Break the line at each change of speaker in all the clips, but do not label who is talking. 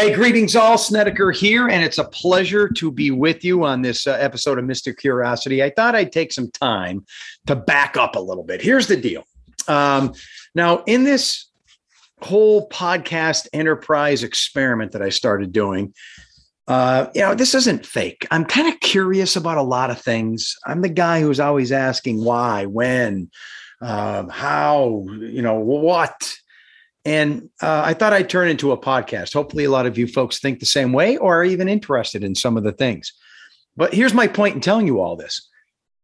Hey, greetings all. Snedeker here, and it's a pleasure to be with you on this uh, episode of Mr. Curiosity. I thought I'd take some time to back up a little bit. Here's the deal. Um, now, in this whole podcast enterprise experiment that I started doing, uh, you know, this isn't fake. I'm kind of curious about a lot of things. I'm the guy who's always asking why, when, um, how, you know, what. And uh, I thought I'd turn into a podcast. Hopefully, a lot of you folks think the same way or are even interested in some of the things. But here's my point in telling you all this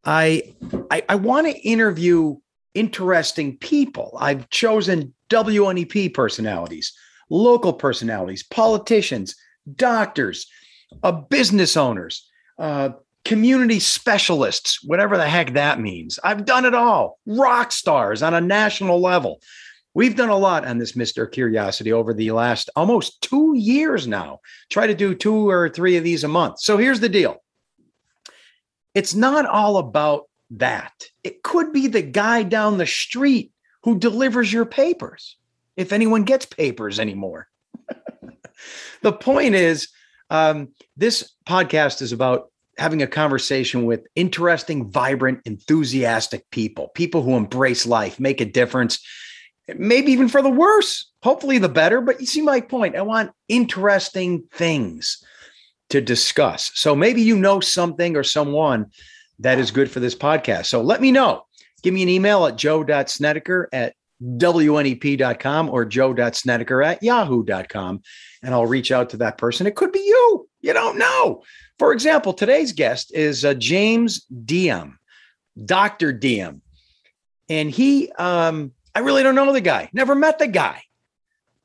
I, I, I want to interview interesting people. I've chosen WNEP personalities, local personalities, politicians, doctors, uh, business owners, uh, community specialists, whatever the heck that means. I've done it all. Rock stars on a national level. We've done a lot on this Mr. Curiosity over the last almost two years now. Try to do two or three of these a month. So here's the deal it's not all about that. It could be the guy down the street who delivers your papers, if anyone gets papers anymore. the point is, um, this podcast is about having a conversation with interesting, vibrant, enthusiastic people, people who embrace life, make a difference, maybe even for the worse, hopefully the better. But you see my point. I want interesting things to discuss. So maybe you know something or someone that is good for this podcast. So let me know. Give me an email at joe.snedeker at wnep.com or joe.snedeker at yahoo.com and I'll reach out to that person. It could be you. You don't know. For example, today's guest is uh, James Diem, Dr. Diem. And he, um, I really don't know the guy, never met the guy,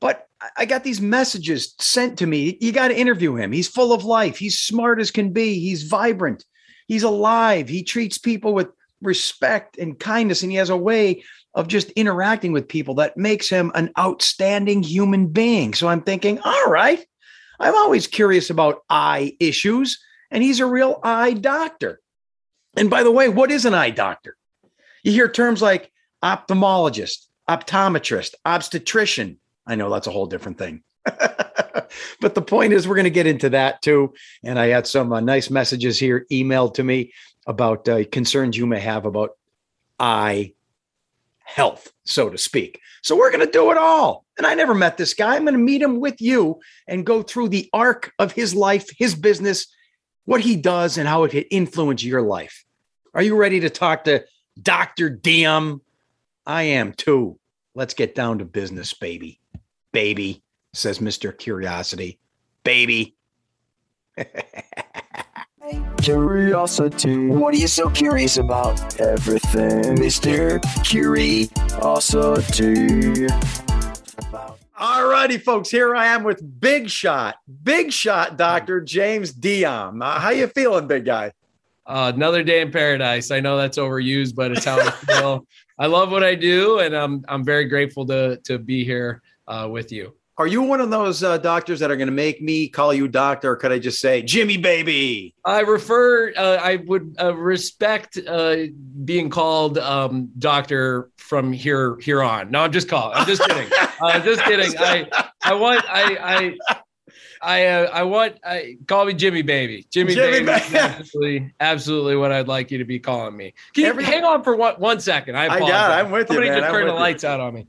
but I got these messages sent to me. You got to interview him. He's full of life. He's smart as can be. He's vibrant. He's alive. He treats people with respect and kindness, and he has a way of just interacting with people that makes him an outstanding human being. So I'm thinking, all right, I'm always curious about eye issues, and he's a real eye doctor. And by the way, what is an eye doctor? You hear terms like ophthalmologist, optometrist, obstetrician. I know that's a whole different thing. but the point is, we're going to get into that too. And I had some uh, nice messages here emailed to me about uh, concerns you may have about eye health, so to speak. So we're going to do it all. And I never met this guy. I'm going to meet him with you and go through the arc of his life, his business, what he does, and how it can influence your life. Are you ready to talk to Dr. Diem? I am too. Let's get down to business, baby. Baby, says Mr. Curiosity. Baby.
Curiosity. What are you so curious about? Everything, Mr. Curiosity.
All righty, folks. Here I am with Big Shot, Big Shot Dr. James Diem. Uh, how you feeling, big guy?
Uh, another day in paradise. I know that's overused, but it's how I feel. I love what I do, and I'm I'm very grateful to to be here uh, with you.
Are you one of those uh, doctors that are going to make me call you doctor, or could I just say Jimmy baby?
I refer. Uh, I would uh, respect uh, being called um, doctor from here here on. No, I'm just calling. I'm just kidding. uh, just kidding. I I want I I. I uh, I want I call me Jimmy Baby. Jimmy,
Jimmy
Baby,
Ba-
is absolutely absolutely what I'd like you to be calling me. Can you
Every-
hang on for one one second? I
I got it. I'm with you,
Somebody just
I'm
turned the
you.
lights out on me.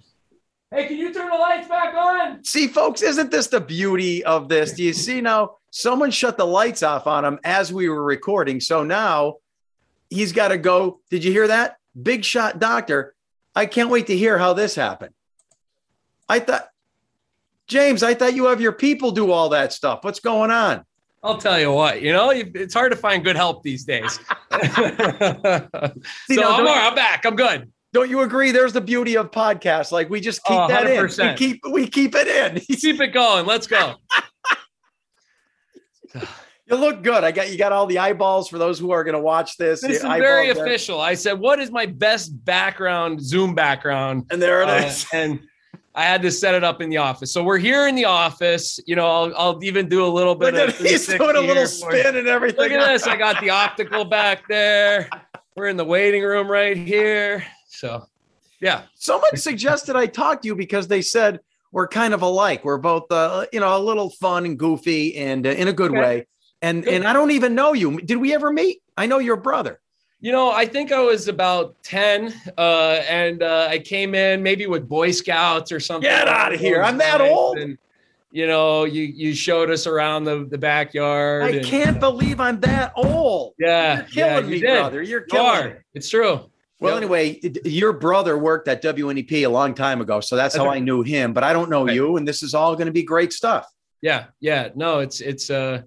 Hey, can you turn the lights back on?
See, folks, isn't this the beauty of this? Do you see now? Someone shut the lights off on him as we were recording. So now he's got to go. Did you hear that? Big shot doctor. I can't wait to hear how this happened. I thought, James, I thought you have your people do all that stuff. What's going on?
I'll tell you what, you know, it's hard to find good help these days. so
See, now,
I'm,
don't-
all right, I'm back. I'm good.
Don't you agree? There's the beauty of podcasts. Like we just keep
Oh,
that in. We
100%.
keep we keep it in.
Keep it going. Let's go.
You look good. I got you got all the eyeballs for those who are going to watch this.
This is very
eyeballs there.
official. I said, what is my best background, Zoom background?
And there it
Uh,
is.
and I had to set it up in the office. So we're here in the office. You know, I'll, I'll even do a little bit
Look
of
he's doing a little
here for you.
spin and everything.
Look at this. I got the optical back there. We're in the waiting room right here. So, yeah.
Someone suggested I talk to you because they said we're kind of alike. We're both, uh, you know, a little fun and goofy, and uh, in a good
Okay.
way. And
Good.
and I don't even know you. Did we ever meet? I know your brother.
You know, I think I was about 10 uh, and uh, I came in maybe with Boy Scouts or something.
Get
out
of here. I'm that old?
And, you know, you you showed us around the, the backyard.
I
and-
can't believe I'm that old.
Yeah.
You're killing
yeah, you
me,
did.
brother. You're
You
killing me.
It's true.
Well,
Yep.
anyway, your brother worked at WNEP a long time ago, so that's how I knew him. But I don't know
Right.
you, and this is all going to be great stuff.
Yeah. Yeah. No, it's, it's, uh,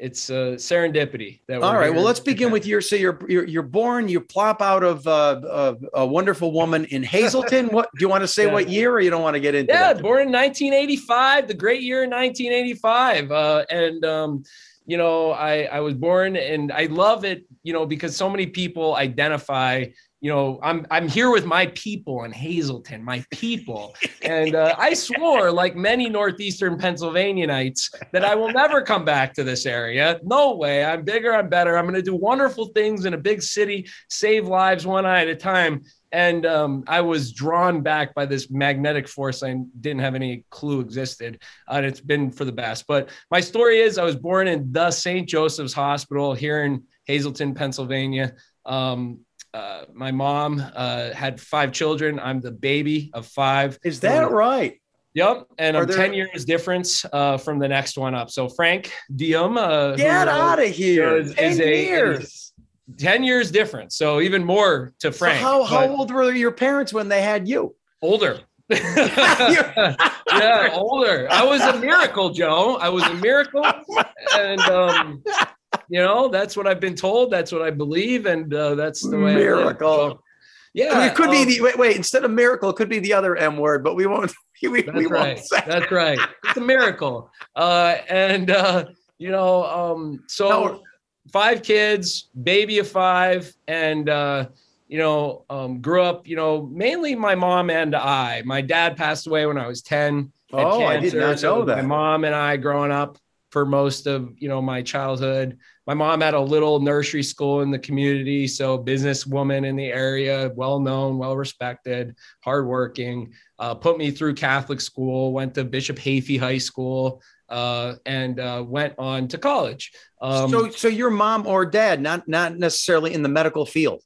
it's uh, serendipity. That
All right.
here
Well, let's begin with your. So you're you're, you're born. You plop out of uh, of a wonderful woman in Hazleton what do you want to say?
Yeah.
What year, or you don't want to get into
Yeah,
that?
born in 1985, the great year in 1985. Uh, and um, you know, I I was born and I love it, you know, because so many people identify, you know, I'm I'm here with my people in Hazleton, my people. And uh, I swore, like many northeastern Pennsylvanianites, that I will never come back to this area. No way. I'm bigger, I'm better. I'm gonna do wonderful things in a big city, save lives one eye at a time and um, I was drawn back by this magnetic force I didn't have any clue existed, uh, and it's been for the best. But my story is, I was born in the St. Joseph's Hospital here in Hazleton, Pennsylvania. Um, uh, my mom uh, had five children. I'm the baby of five.
Is that right?
Yep, and
Are
I'm
there-
10 years difference uh, from the next one up. So Frank Diem, uh,
Get out of here!
is-
Ten
is a-
years.
10 years difference. So even more to
So
Frank.
how how old were your parents when they had you?
older. yeah, older. I was a miracle, Joe. I was a miracle, and um, you know that's what I've been told. That's what I believe, and uh, that's the way.
Miracle.
So, yeah,
I mean, it could be
um,
the wait, wait. Instead of miracle, it could be the other M word, but we won't. We, we
That's
won't
right.
say.
That's right. It's a miracle. Uh, and uh, you know, um, so
No.
five kids, baby of five, and uh, you know, um, grew up. You know, mainly my mom and I. My dad passed away when I was ten.
Oh, I did not
so
know that.
My mom and I growing up for most of you know my childhood. My mom had a little nursery school in the community, so businesswoman in the area, well known, well respected, hardworking. Uh, put me through Catholic school, went to Bishop Hafey High School, uh, and uh, went on to college. Um,
so, so your mom or dad, not not necessarily in the medical field.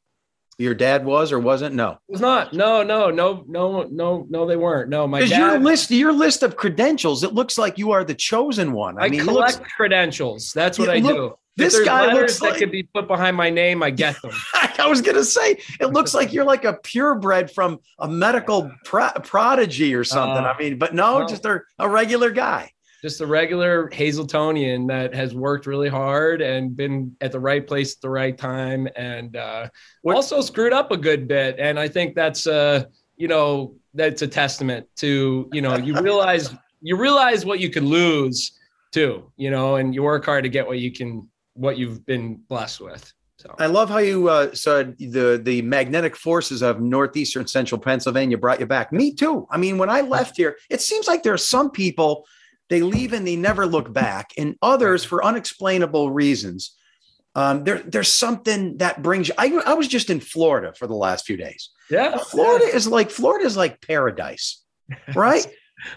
Your dad was or wasn't? No,
it was not. No, no, no, no, no, no. They weren't. No, my
because your list, your list of credentials, it looks like you are the chosen one. I,
I
mean,
collect
looks,
credentials. That's what I
look,
do.
this guy looks
that
like-
could be put behind my name, I get them.
I was gonna say, it looks like you're like a purebred from a medical pro- prodigy or something.
Uh,
I mean, but no,
no.
just a, a regular guy.
Just a regular Hazletonian that has worked really hard and been at the right place at the right time, and uh, also screwed up a good bit. And I think that's uh, you know that's a testament to you know you realize you realize what you can lose too, you know, and you work hard to get what you can what you've been blessed with. So
I love how you uh, said the the magnetic forces of northeastern central Pennsylvania brought you back. Me too. I mean, when I left here, it seems like there are some people they leave and they never look back, and others for unexplainable reasons. Um, there, there's something that brings you. I, I was just in Florida for the last few days.
yeah,
Florida is like Florida is like paradise, right?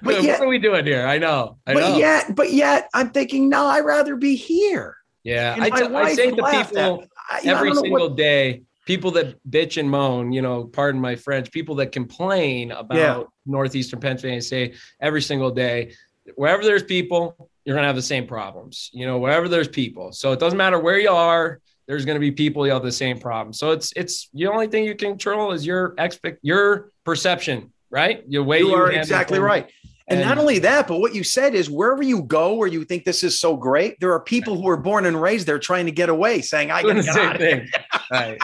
What
but yet,
are we doing here? I know. I
but
know.
yet, but yet, I'm thinking, no, I'd rather be here.
Yeah, I,
my wife
say to
at
people.
I- I
every single
what-
day, people that bitch and moan, you know, pardon my French, people that complain about
Yeah.
northeastern Pennsylvania say every single day, wherever there's people, you're gonna have the same problems. You know, wherever there's people. So it doesn't matter where you are, there's gonna be people you have the same problem. So it's it's the only thing you can control is your expect your perception, right? Your way
you
you,
are exactly
things.
right. And, not only that, but what you said is wherever you go where you think this is so great, there are people who are born and raised there trying to get away, saying, I
Doing
gotta get out of here.
right.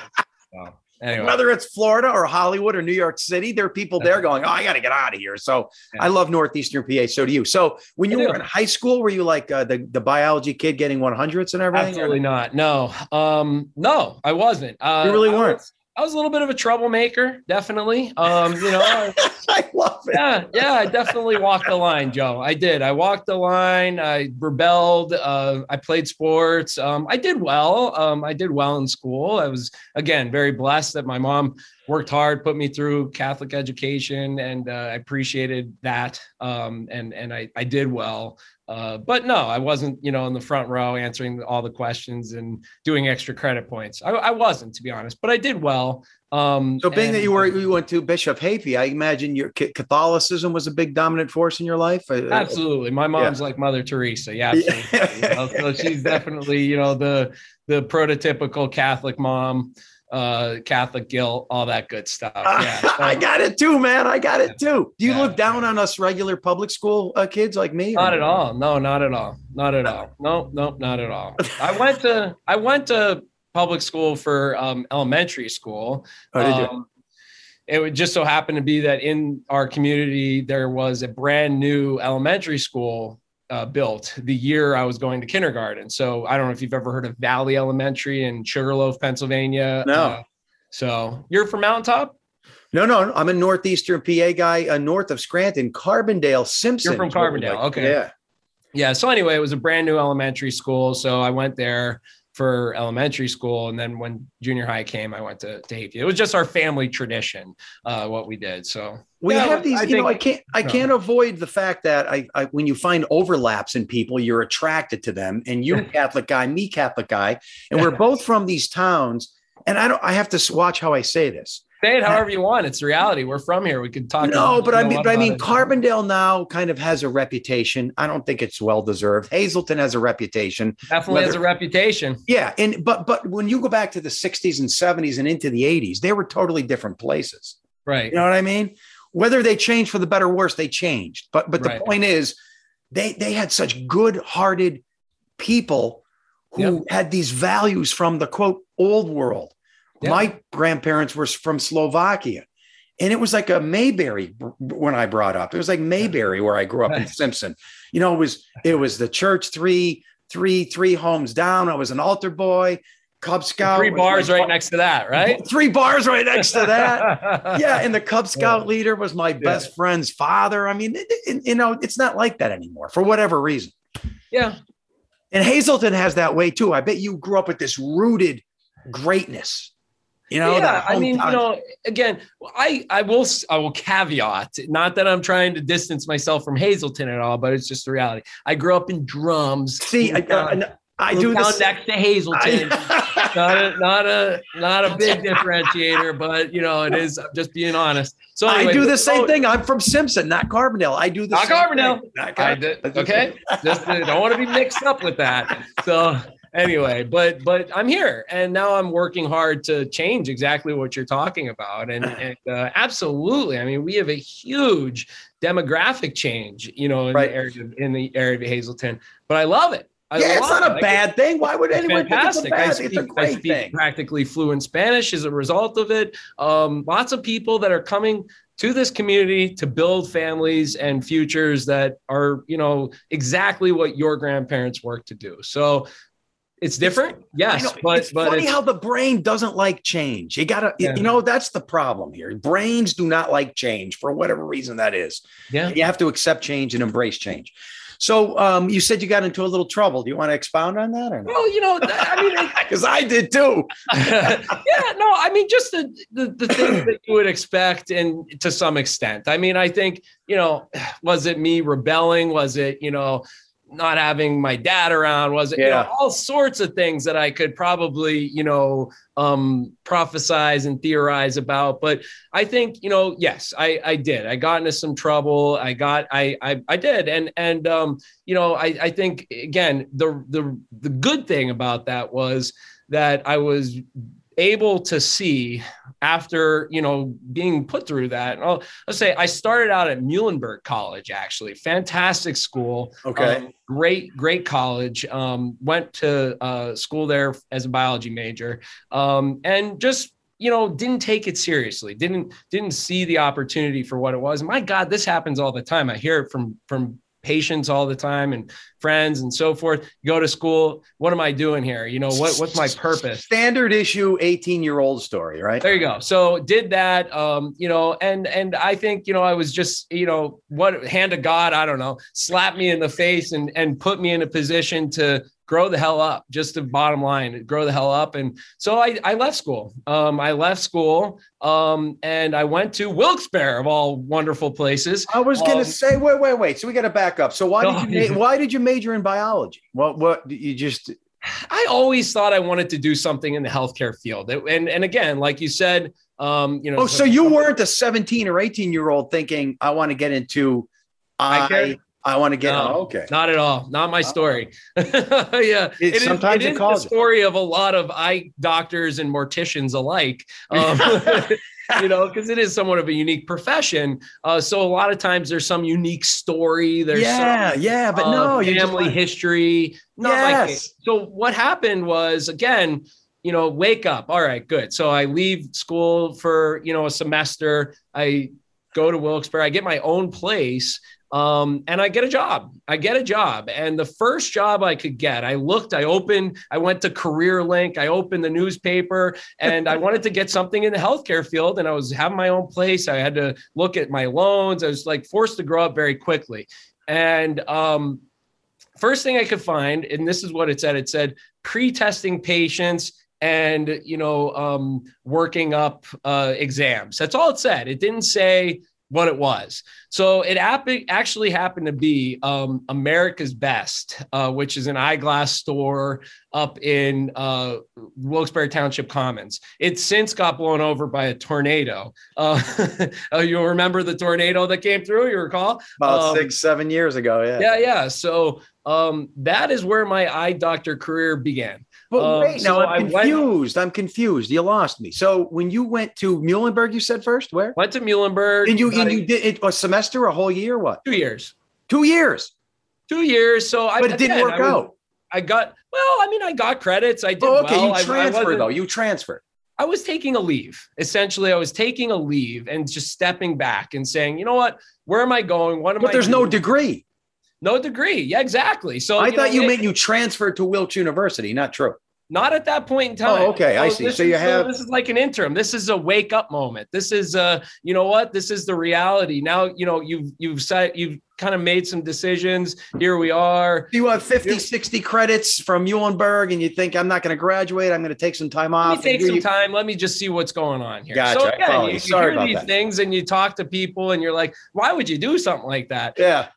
anyway.
Whether it's Florida or Hollywood or New York City, there are people there going, Oh, I gotta get out of here. So
Yeah.
I love Northeastern PA. So do you. So when you were in high school, were you like uh, the, the biology kid getting 100s and everything?
Absolutely not. No, um, no, I wasn't. Uh,
You really weren't?
I was a little bit of a troublemaker, definitely. Um, you know,
I love it.
yeah, yeah, I definitely walked the line, Joe. I did. I walked the line. I rebelled. Uh, I played sports. Um, I did well. Um, I did well in school. I was again very blessed that my mom worked hard, put me through Catholic education, and uh, I appreciated that. Um, and and I I did well. Uh, but no, I wasn't, you know, in the front row answering all the questions and doing extra credit points. I, I wasn't, to be honest, but I did well. Um,
So, being that you were you went to Bishop Hafey, I imagine your Catholicism was a big dominant force in your life.
Absolutely. My mom's like Mother Teresa. Yeah. You know, so she's definitely, you know, the the prototypical Catholic mom, uh, Catholic guilt, all that good stuff. Yeah.
I got it too, man. I got it too. Do you
Yeah.
look down on us regular public school uh, kids like me?
not at all. No, not at all. Not at all. No, no, not at all. I went to I went to public school for um, elementary school.
Oh, did you?
Um, it would just so happen to be that in our community there was a brand new elementary school uh, built the year I was going to kindergarten. So I don't know if you've ever heard of Valley Elementary in Sugarloaf, Pennsylvania.
No.
Uh, so you're from Mountaintop.
No, no, I'm a northeastern PA guy, uh, north of Scranton, Carbondale, Simpson.
You're from
is what we
Carbondale,
like.
okay.
Yeah.
Yeah. So anyway, it was a brand new elementary school. So I went there for elementary school, and then when junior high came, I went to to Hafey. It was just our family tradition, uh, what we did. So
We
Yeah,
have these,
I
you know, I can't, I
no.
can't avoid the fact that I, I, when you find overlaps in people, you're attracted to them. And you're Catholic guy, me, Catholic guy, and we're both from these towns. And I don't, I have to watch how I say this.
Say it however you want. It's reality. We're from here. We could talk.
No, but I mean, but I mean,
it?
Carbondale now kind of has a reputation. I don't think it's well deserved. Hazleton has a reputation.
definitely has a reputation.
Yeah, and but but when you go back to the 60s and 70s and into the 80s, they were totally different places.
Right.
You know what I mean? Whether they changed for the better or worse, they changed. But but the
Right.
point is, they they had such good-hearted people who had these values from the quote old world.
Yeah.
My grandparents were from Slovakia. And it was like a Mayberry when I brought up. It was like Mayberry where I grew up in Simpson. You know, it was it was the church three, three, three homes down. I was an altar boy, Cub Scout.
Three bars right next to that, right?
Three bars right next to that yeah, and the Cub Scout
Yeah.
leader was my best friend's father. I mean, it, it- you know, it's not like that anymore for whatever reason.
yeah.
And Hazleton has that way too. I bet you grew up with this rooted greatness. You know,
yeah, I mean, you know, again, I I will I will caveat, not that I'm trying to distance myself from Hazleton at all, but it's just the reality. I grew up in Drums.
see, I, I, I do this.
next to Hazleton.
I-
not a not a not a big differentiator, but you know, it is. I'm just being honest. So
I do the same
so-
thing. I'm from Simpson, not Carbondale. I do the
Not
same
Carbondale.
thing. Not
I
Carbondale.
did, okay, just uh, don't want to be mixed up with that. So anyway, but but I'm here, and now I'm working hard to change exactly what you're talking about, and, and uh, absolutely. I mean, we have a huge demographic change, you know, in
Right.
the area of, in the area of Hazleton, but I love it. I
Yeah, it's not
it.
a
I
bad thing. Why would anyone think it's a
fantastic. I
bad?
speak,
It's a
I
great
speak
thing.
practically fluent Spanish as a result of it. Um, lots of people that are coming to this community to build families and futures that are, you know, exactly what your grandparents worked to do. So it's different,
I
yes,
know,
but
it's
but
funny
it's,
how the brain doesn't like change. You gotta, you-
Yeah.
you know, that's the problem here. Brains do not like change for whatever reason that is.
yeah.
You have to accept change and embrace change. So, um, you said you got into a little trouble. Do you want to expound on that or not?
Well, you know, I mean,
Because I did too.
yeah, no, I mean, just the, the the things that you would expect, and to some extent. I mean, I think you know, was it me rebelling? Was it you know, not having my dad around? Was it you know, all sorts of things that I could probably you know um prophesize and theorize about. But i think you know yes i i did. I got into some trouble. I got i i, I did. And and um you know i i think again the the the good thing about that was that i was able to see after you know being put through that I'll, let's say i started out at muhlenberg college actually fantastic school
Okay.
um, great, great college. Um, went to uh, school there as a biology major, um, and just you know didn't take it seriously. Didn't didn't see the opportunity for what it was. My God, this happens all the time. I hear it from from patients all the time and friends and so forth. Go to school. What am I doing here? You know, what, what's my purpose?
Standard issue 18 year old story, right?
There you go. So did that, um, you know, and, and I think, you know, I was just, you know, what hand of God, I don't know, slap me in the face and, and put me in a position to, grow the hell up just the bottom line grow the hell up and so i, I left school um, i left school um, and i went to wilkes-barre of all wonderful places
I was going to
Um,
say, wait, wait, wait. So we got to back up. So why did you ma- why did you major in biology? What what you just
I always thought I wanted to do something in the healthcare field. And and again, like you said, um, you know.
Oh, so you weren't a 17 or 18 year old thinking I want to get into? I I want to get
No.
oh, okay.
Not at all. Not my story. yeah,
It-
is-
sometimes
it
it calls
the
it.
story of a lot of eye doctors and morticians alike. Um, you know, because it is somewhat of a unique profession. Uh, so a lot of times there's some unique story. There's
yeah,
some,
yeah, but
uh,
no, you
family
want-
history.
Yes.
So what happened was again, you know, wake up. All right, good. So I leave school for you know a semester. I go to Wilkes-Barre. I get my own place. Um, and I get a job. I get a job. And the first job I could get, I looked, I opened, I went to Career Link, I opened the newspaper, and I wanted to get something in the healthcare field. And I was having my own place. I had to look at my loans. I was like forced to grow up very quickly. And um, first thing I could find, and this is what it said, it said pre-testing patients and you know um, working up uh, exams. That's all it said. It didn't say what it was. So it actually happened to be um, America's Best, uh, which is an eyeglass store up in uh, Wilkes-Barre Township Commons. It since got blown over by a tornado. Uh, you'll remember the tornado that came through. You recall?
about
um,
six, seven years ago. Yeah.
Yeah, yeah. So um, that is where my eye doctor career began.
But
Um,
wait,
so
now
I
I'm
went-
confused. I'm confused. You lost me. So when you went to Muhlenberg, you said first where?
Went to Muhlenberg.
And you and
a-
you did it a semester, a whole year, what?
two years.
Two years.
Two years. So I
But it didn't work
I was-
out.
I got well. I mean, I got credits. I did
Oh, okay.
well.
you
I- I
transferred though. You transferred.
I was taking a leave. Essentially, I was taking a leave and just stepping back and saying, you know what? Where am I going? What am
But
I?
But there's no degree.
No degree. Yeah, exactly. So
I
you
thought
know,
you
it-
meant you transferred to Wilkes University. Not true.
Not at that point in time.
Oh, okay, I see. So you
is,
have-
this is like an interim. This is a wake up moment. This is uh, you know what? This is the reality. Now, you know, you've you've said you've kind of made some decisions. Here we are.
You have 50,
Yeah.
60 credits from Muhlenberg, and you think I'm not going to graduate. I'm going to take some time
Let
off.
me take some
you-
time. Let me just see what's going on here.
Gotcha.
So again,
follow
you,
you.
you hear these
that.
things and you talk to people and you're like, why would you do something like that?
Yeah.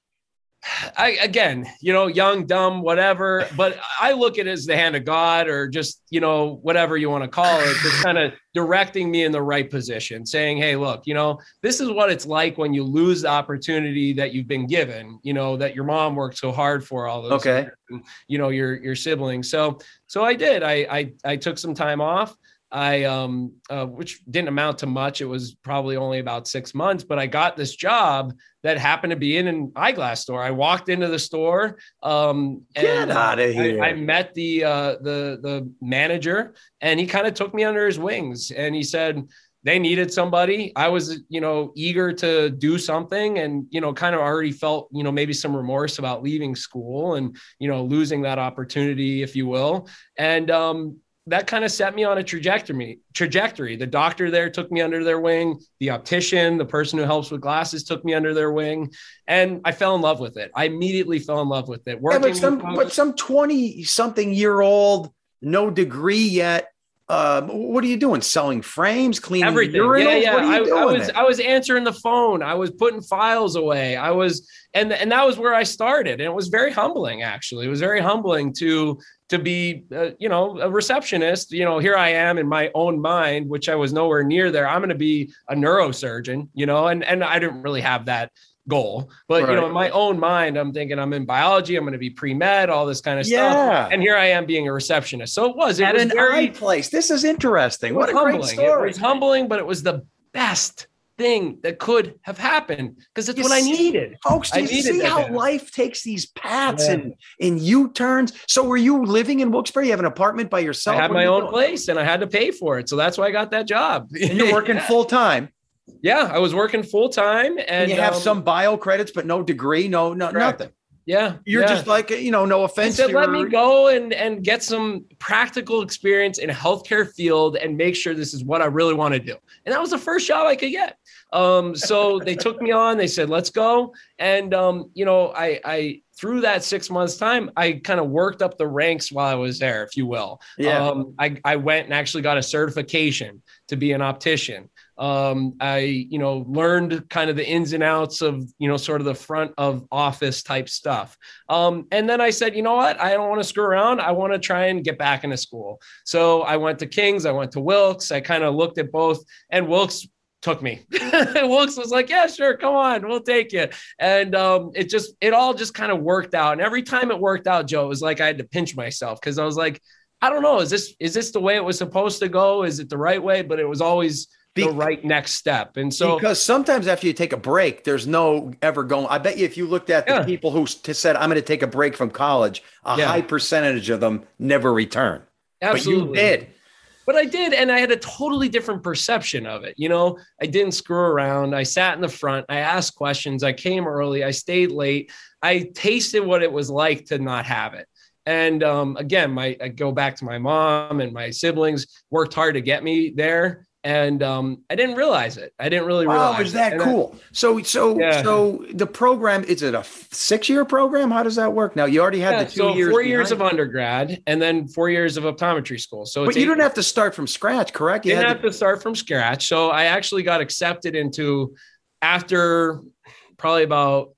I again, you know, young, dumb, whatever. But I look at it as the hand of God, or just you know, whatever you want to call it, just kind of directing me in the right position, saying, "Hey, look, you know, this is what it's like when you lose the opportunity that you've been given. You know, that your mom worked so hard for all those.
Okay.
and, you know, your your siblings. So, so I did. I I I took some time off. I um uh, which didn't amount to much. It was probably only about six months, but I got this job that happened to be in an eyeglass store. I walked into the store. Um,
Get
and
outta
I-
here.
I, met the uh, the the manager, and he kind of took me under his wings, and he said they needed somebody. I was you know eager to do something, and you know kind of already felt you know maybe some remorse about leaving school and you know losing that opportunity, if you will, and um, that kind of set me on a trajectory trajectory. The doctor there took me under their wing. The optician the person who helps with glasses took me under their wing. And i fell in love with it. I immediately fell in love with it.
Yeah,
working
but some
with-
but some 20 something year old, no degree yet. Um, what are you doing? Selling frames, cleaning
everything.
Urinals?
yeah. Yeah
What are you
I, I was
then?
i was answering the phone. I was putting files away. I was and and that was where i started. And it was very humbling actually. It was very humbling to to be uh, you know a receptionist. You know here i am in my own mind which i was nowhere near there. I'm going to be a neurosurgeon you know and and i didn't really have that goal but you know in my own mind i'm thinking i'm in biology i'm going to be pre-med all this kind of stuff
yeah.
and here i am being a receptionist so it was it
At
was
an
very
eye place. This is interesting. What
was
a great
humbling.
story.
It was humbling, but it was the best thing that could have happened because it's
You
what I needed.
Folks, do
I
you see how life takes these paths
Yeah.
and, and U-turns? So were you living in Wilkes-Barre? You have an apartment by yourself?
I had
What
my own
doing?
place and I had to pay for it. So that's why I got that job.
And you're working
Yeah.
full time.
Yeah, I was working full time, and,
And you have
um,
some bio credits, but no degree, no, no,
Correct.
nothing.
Yeah,
You're
yeah.
just like, you know, no offense.
said, let me go and and get some practical experience in a healthcare field and make sure this is what I really want to do. And that was the first job I could get. Um, so they took me on. They said, let's go. And um, you know, I I through that six months time, I kind of worked up the ranks while I was there, if you will.
Yeah.
Um, I I went and actually got a certification to be an optician. Um, I, you know, learned kind of the ins and outs of, you know, sort of the front of office type stuff. Um, and then I said, you know what? I don't want to screw around. I want to try and get back into school. So I went to King's, I went to Wilkes. I kind of looked at both, and Wilkes took me. Wilkes was like, yeah, sure, come on, we'll take you. And um, it just, it all just kind of worked out. And every time it worked out, Joe, it was like I had to pinch myself because I was like, I don't know, is this is this the way it was supposed to go? Is it the right way? But it was always
Be-
the right next step. And so
because sometimes after you take a break, there's no ever going. I bet you if you looked at the
Yeah.
people who s- said, I'm going to take a break from college, a
Yeah.
high percentage of them never return.
absolutely
But you did.
but I did, and I had a totally different perception of it. You know, I didn't screw around. I sat in the front. I asked questions. I came early. I stayed late. I tasted what it was like to not have it. And um, again, my I go back to my mom and my siblings worked hard to get me there, and um, I didn't realize it. I didn't really realize.
Wow, is
it.
that
I-
cool? So, so,
Yeah.
so the program is it a six year program? How does that work? Now you already had
yeah,
the two
so
years.
four years of
it.
undergrad, and then four years of optometry school. So
but you don't have to start from scratch, correct? You
didn't have to start from scratch. So I actually got accepted into after probably about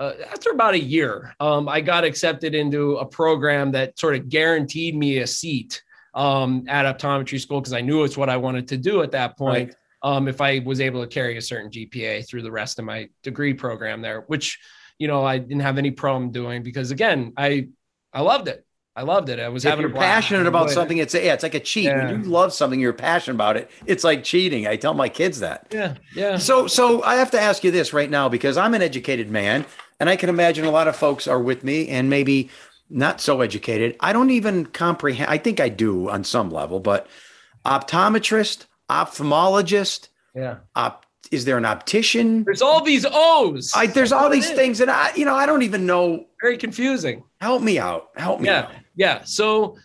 uh, after about a year. Um, I got accepted into a program that sort of guaranteed me a seat um, at optometry school because I knew it's what I wanted to do at that point.
Right.
Um, if I was able to carry a certain GPA through the rest of my degree program there, which you know I didn't have any problem doing because again I I loved it. I loved it. I was
if
having
you're
a
passionate about something, it's a, yeah, it's like a cheat.
Yeah.
When you love something, you're passionate about it. It's like cheating. I tell my kids that.
Yeah, yeah.
So, so I have to ask you this right now because I'm an educated man, and I can imagine a lot of folks are with me and maybe not so educated. I don't even comprehend. I think I do on some level, but optometrist, ophthalmologist,
yeah.
op, is there an optician?
There's all these O's.
I, there's all these
is.
things, and I, you know, I don't even know.
Very confusing.
Help me out. Help me
Yeah.
out.
Yeah. So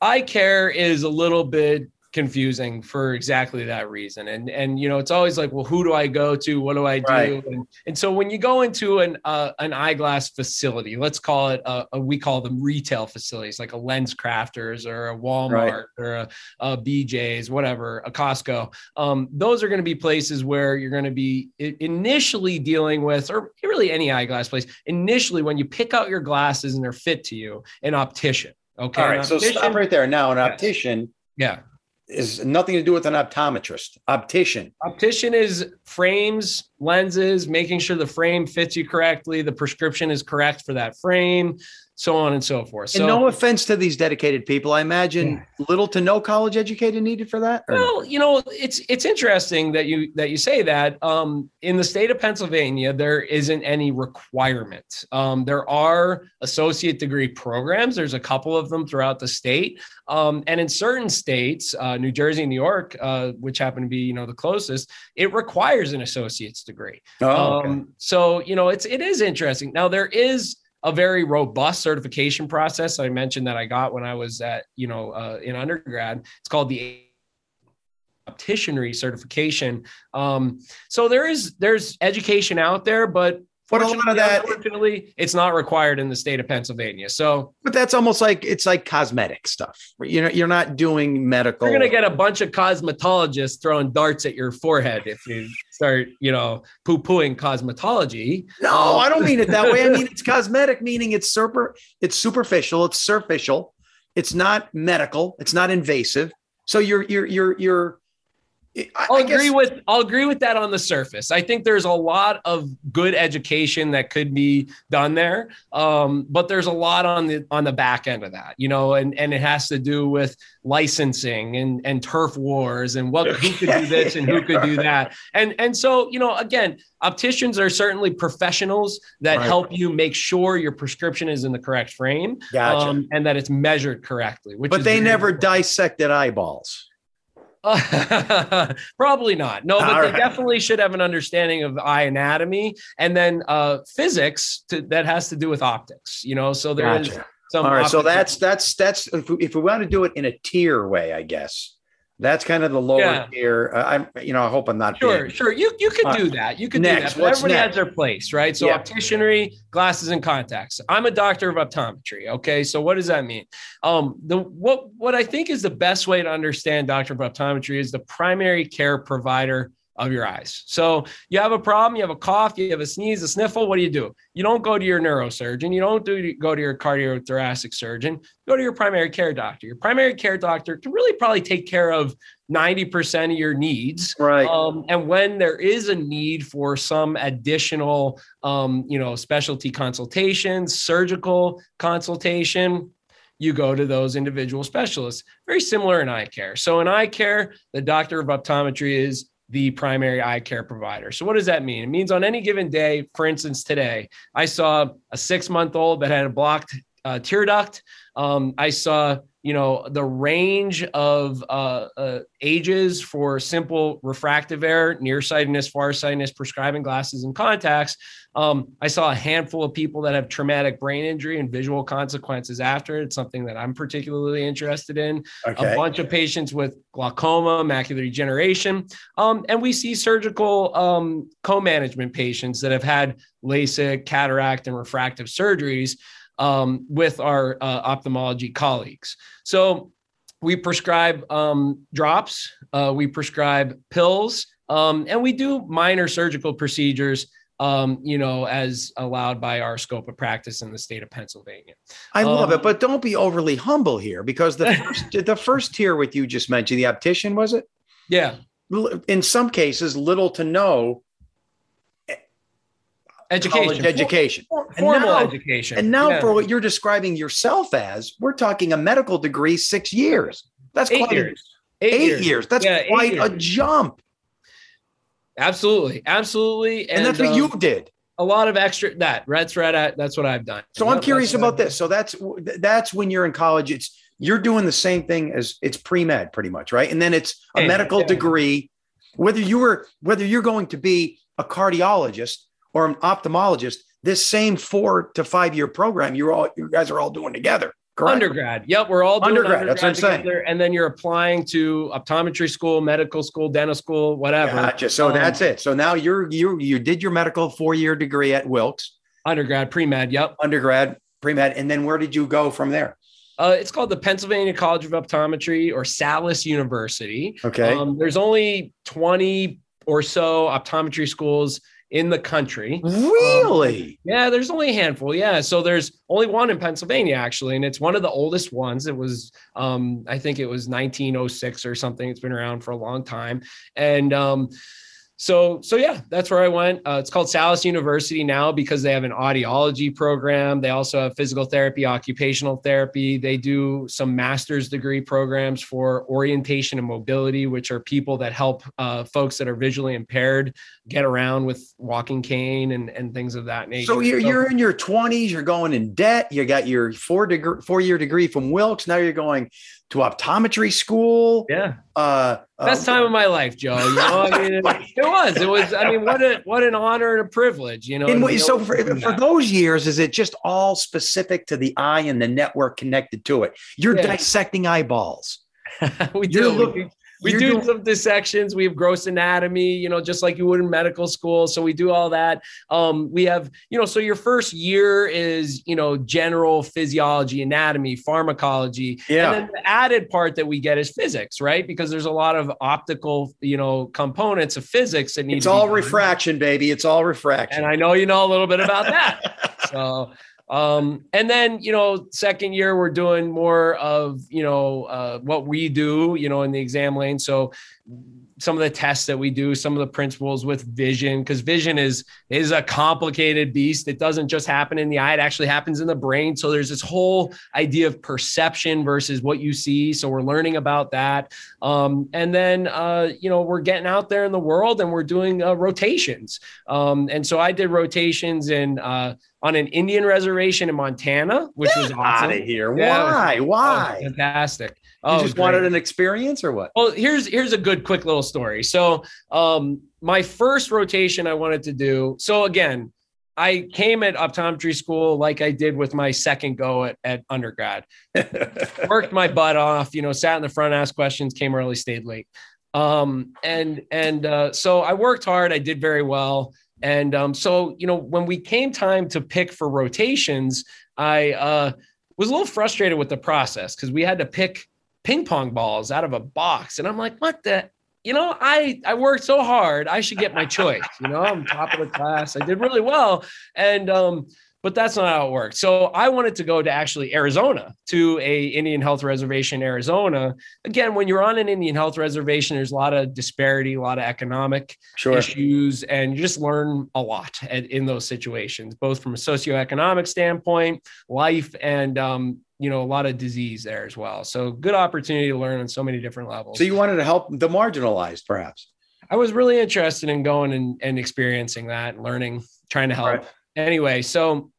eye care is a little bit confusing for exactly that reason. And and you know, it's always like, well, who do I go to? What do I do?
Right.
And, and so when you go into an uh, an eyeglass facility, let's call it a, a- we call them retail facilities, like a LensCrafters or a Walmart or a, a BJ's, whatever, a Costco. Um, those are going to be places where you're going to be initially dealing with, or really any eyeglass place. Initially, when you pick out your glasses and they're fit to you, an optician. Okay.
All right. So
optician-
stop right there. Now, an
Yes.
optician
Yeah.
Is nothing to do with an optometrist. Optician.
Optician is frames, lenses, making sure the frame fits you correctly, the prescription is correct for that frame, so on and so forth. So
and no offense to these dedicated people. I imagine little to no college educated needed for that. or-
Well, you know, it's it's interesting that you that you say that. Um, in the state of Pennsylvania, there isn't any requirement. Um, there are associate degree programs. There's a couple of them throughout the state, um, and in certain states, uh, New Jersey, and New York, uh, which happen to be you know the closest, it requires an associate's degree.
oh, okay.
Um, so you know, it's it is interesting. Now there is a very robust certification process. I mentioned that I got when I was at you know uh, in undergrad. It's called the opticianry certification. Um, so there is there's education out there, but
But a lot of
fortunately,
that-
unfortunately, it's not required in the state of Pennsylvania. So
But that's almost like it's like cosmetic stuff. You know, you're not doing medical.
you're gonna get a bunch of cosmetologists throwing darts at your forehead if you start, you know, poo-pooing cosmetology.
no, I don't mean it that way. I mean it's cosmetic, meaning it's super, it's superficial, it's superficial, it's not medical, it's not invasive. So you're you're you're you're. I,
I'll
I guess-
agree with I'll agree with that on the surface. I think there's a lot of good education that could be done there, um, but there's a lot on the on the back end of that, you know, and and it has to do with licensing and and turf wars and what who could do this and who could do that, and and so you know, again, opticians are certainly professionals that
Right.
help you make sure your prescription is in the correct frame
Gotcha.
um, and that it's measured correctly. Which
but they never
important.
dissected eyeballs.
Uh, probably not. No, but
All
they
right.
definitely should have an understanding of eye anatomy and then uh, physics to, that has to do with optics. You know, so there is
Gotcha.
some.
All right, so that's that's that's if we, if we want to do it in a tier way, I guess that's kind of the lower
Yeah.
tier. Uh, I'm, you know, I hope I'm not
Sure,
being-
sure. You you could
All
do that. You could
Next,
do that. Everybody
next?
has their place, right? So
Yeah.
opticianry, glasses, and contacts. I'm a doctor of optometry. Okay, so what does that mean? Um, the what what I think is the best way to understand doctor of optometry is the primary care provider of your eyes. So you have a problem, you have a cough, you have a sneeze, a sniffle. What do you do? You don't go to your neurosurgeon. You don't do go to your cardiothoracic surgeon. Go to your primary care doctor. Your primary care doctor can really probably take care of 90% of your needs.
right.
Um, and when there is a need for some additional, um, you know, specialty consultations, surgical consultation, you go to those individual specialists. Very similar in eye care. So in eye care, the doctor of optometry is the primary eye care provider. So what does that mean? It means on any given day, for instance, today, I saw a six month old that had a blocked uh, tear duct. Um, I saw, you know, the range of uh, uh, ages for simple refractive error, nearsightedness, farsightedness, prescribing glasses and contacts. Um, I saw a handful of people that have traumatic brain injury and visual consequences after. It's something that I'm particularly interested in
Okay.
a bunch of patients with glaucoma, macular degeneration, um, and we see surgical um, co-management patients that have had LASIK, cataract, and refractive surgeries um, with our uh, ophthalmology colleagues. So we prescribe um, drops, uh, we prescribe pills, um, and we do minor surgical procedures. Um, you know, as allowed by our scope of practice in the state of Pennsylvania.
I love
um,
it, but don't be overly humble here because the first, the first tier with you just mentioned the optician was it?
Yeah,
In some cases, little to no
education,
college education.
For-
And
formal
now-
education.
And now,
Yeah.
for what you're describing yourself as, we're talking a medical degree, six years. That's
eight
quite a-
years.
Eight, years. That's
Yeah, eight
quite a jump.
Absolutely, absolutely,
And, that's what
um,
you did.
a lot of extra that. That's right. at- That's what I've done.
So I'm
Yep,
curious about this. So that's that's when you're in college. It's you're doing the same thing as it's pre med, pretty much, right? And then it's a
Yeah,
medical
yeah.
degree. Whether you were whether you're going to be a cardiologist or an ophthalmologist, this same four to five year program, you're all you guys are all doing together. Correct.
Undergrad. Yep, we're all doing
Undergrad, that's what I'm saying.
And then you're applying to optometry school, medical school, dental school, whatever.
Gotcha. So
Um,
that's it. So now you're you you did your medical four year degree at Wilkes,
Undergrad, pre med. Yep.
undergrad, pre med, and then where did you go from there?
Uh, it's called the Pennsylvania College of Optometry or Salus University.
Okay.
Um, there's only 20 or so optometry schools in the country.
really?
Yeah, there's only a handful. Yeah, so there's only one in Pennsylvania actually, and it's one of the oldest ones. It was, um, I think it was 1906 or something. It's been around for a long time, and um, so so yeah, that's where I went. Uh, it's called Salus University now because they have an audiology program. They also have physical therapy, occupational therapy. They do some master's degree programs for orientation and mobility, which are people that help uh, folks that are visually impaired get around with walking cane and, and things of that nature.
So you're you're in your 20s, you're going in debt, you got your four degree four year degree from Wilkes. Now you're going to optometry school.
yeah,
Uh,
best
uh,
time of my life, Joe. You know, I mean, it, it was, it was. I mean, what a what an honor and a privilege. You know.
in what- so for, for those years, is it just all specific to the eye and the network connected to it? You're
Yeah.
dissecting eyeballs.
we
you're
do.
look-
we do, we
you're
do
doing-
some dissections. We have gross anatomy, you know, just like you would in medical school. So we do all that. Um, we have, you know, so your first year is, you know, general physiology, anatomy, pharmacology.
Yeah.
And then the added part that we get is physics, right? Because there's a lot of optical, you know, components of physics that need
It's all refraction, baby. It's all refraction.
And I know you know a little bit about that. so um and then you know second year we're doing more of you know uh what we do you know in the exam lane. So some of the tests that we do some of the principles with vision because vision is is a complicated beast it doesn't just happen in the eye it actually happens in the brain so there's this whole idea of perception versus what you see so we're learning about that um, and then uh, you know we're getting out there in the world and we're doing uh, rotations um, and so i did rotations in uh, on an Indian reservation in Montana, which was
Out
awesome.
of here.
Yeah.
Why?
Oh,
Why?
Fantastic.
you
Oh,
just
great.
wanted an experience or what?
Well, here's here's a good quick little story. So, um, my first rotation I wanted to do. So again, I came at optometry school like I did with my second go at, at undergrad. Worked my butt off, you know, sat in the front, asked questions, came early, stayed late. Um, and and uh, so I worked hard. I did very well. And um, so you know, when we came time to pick for rotations, I uh, was a little frustrated with the process because we had to pick ping pong balls out of a box. And I'm like, what the? You know, I I worked so hard. I should get my choice. You know, I'm top of the class. I did really well, and um, but that's not how it worked. So I wanted to go to actually Arizona to a Indian Health Reservation, Arizona. Again, when you're on an Indian Health Reservation, there's a lot of disparity, a lot of economic
Sure.
issues, and you just learn a lot at, in those situations, both from a socioeconomic standpoint, life, and um, you know, a lot of disease there as well. So good opportunity to learn on so many different levels.
So you wanted to help the marginalized, perhaps?
I was really interested in going and, and experiencing that, and learning, trying to help.
Right.
Anyway, so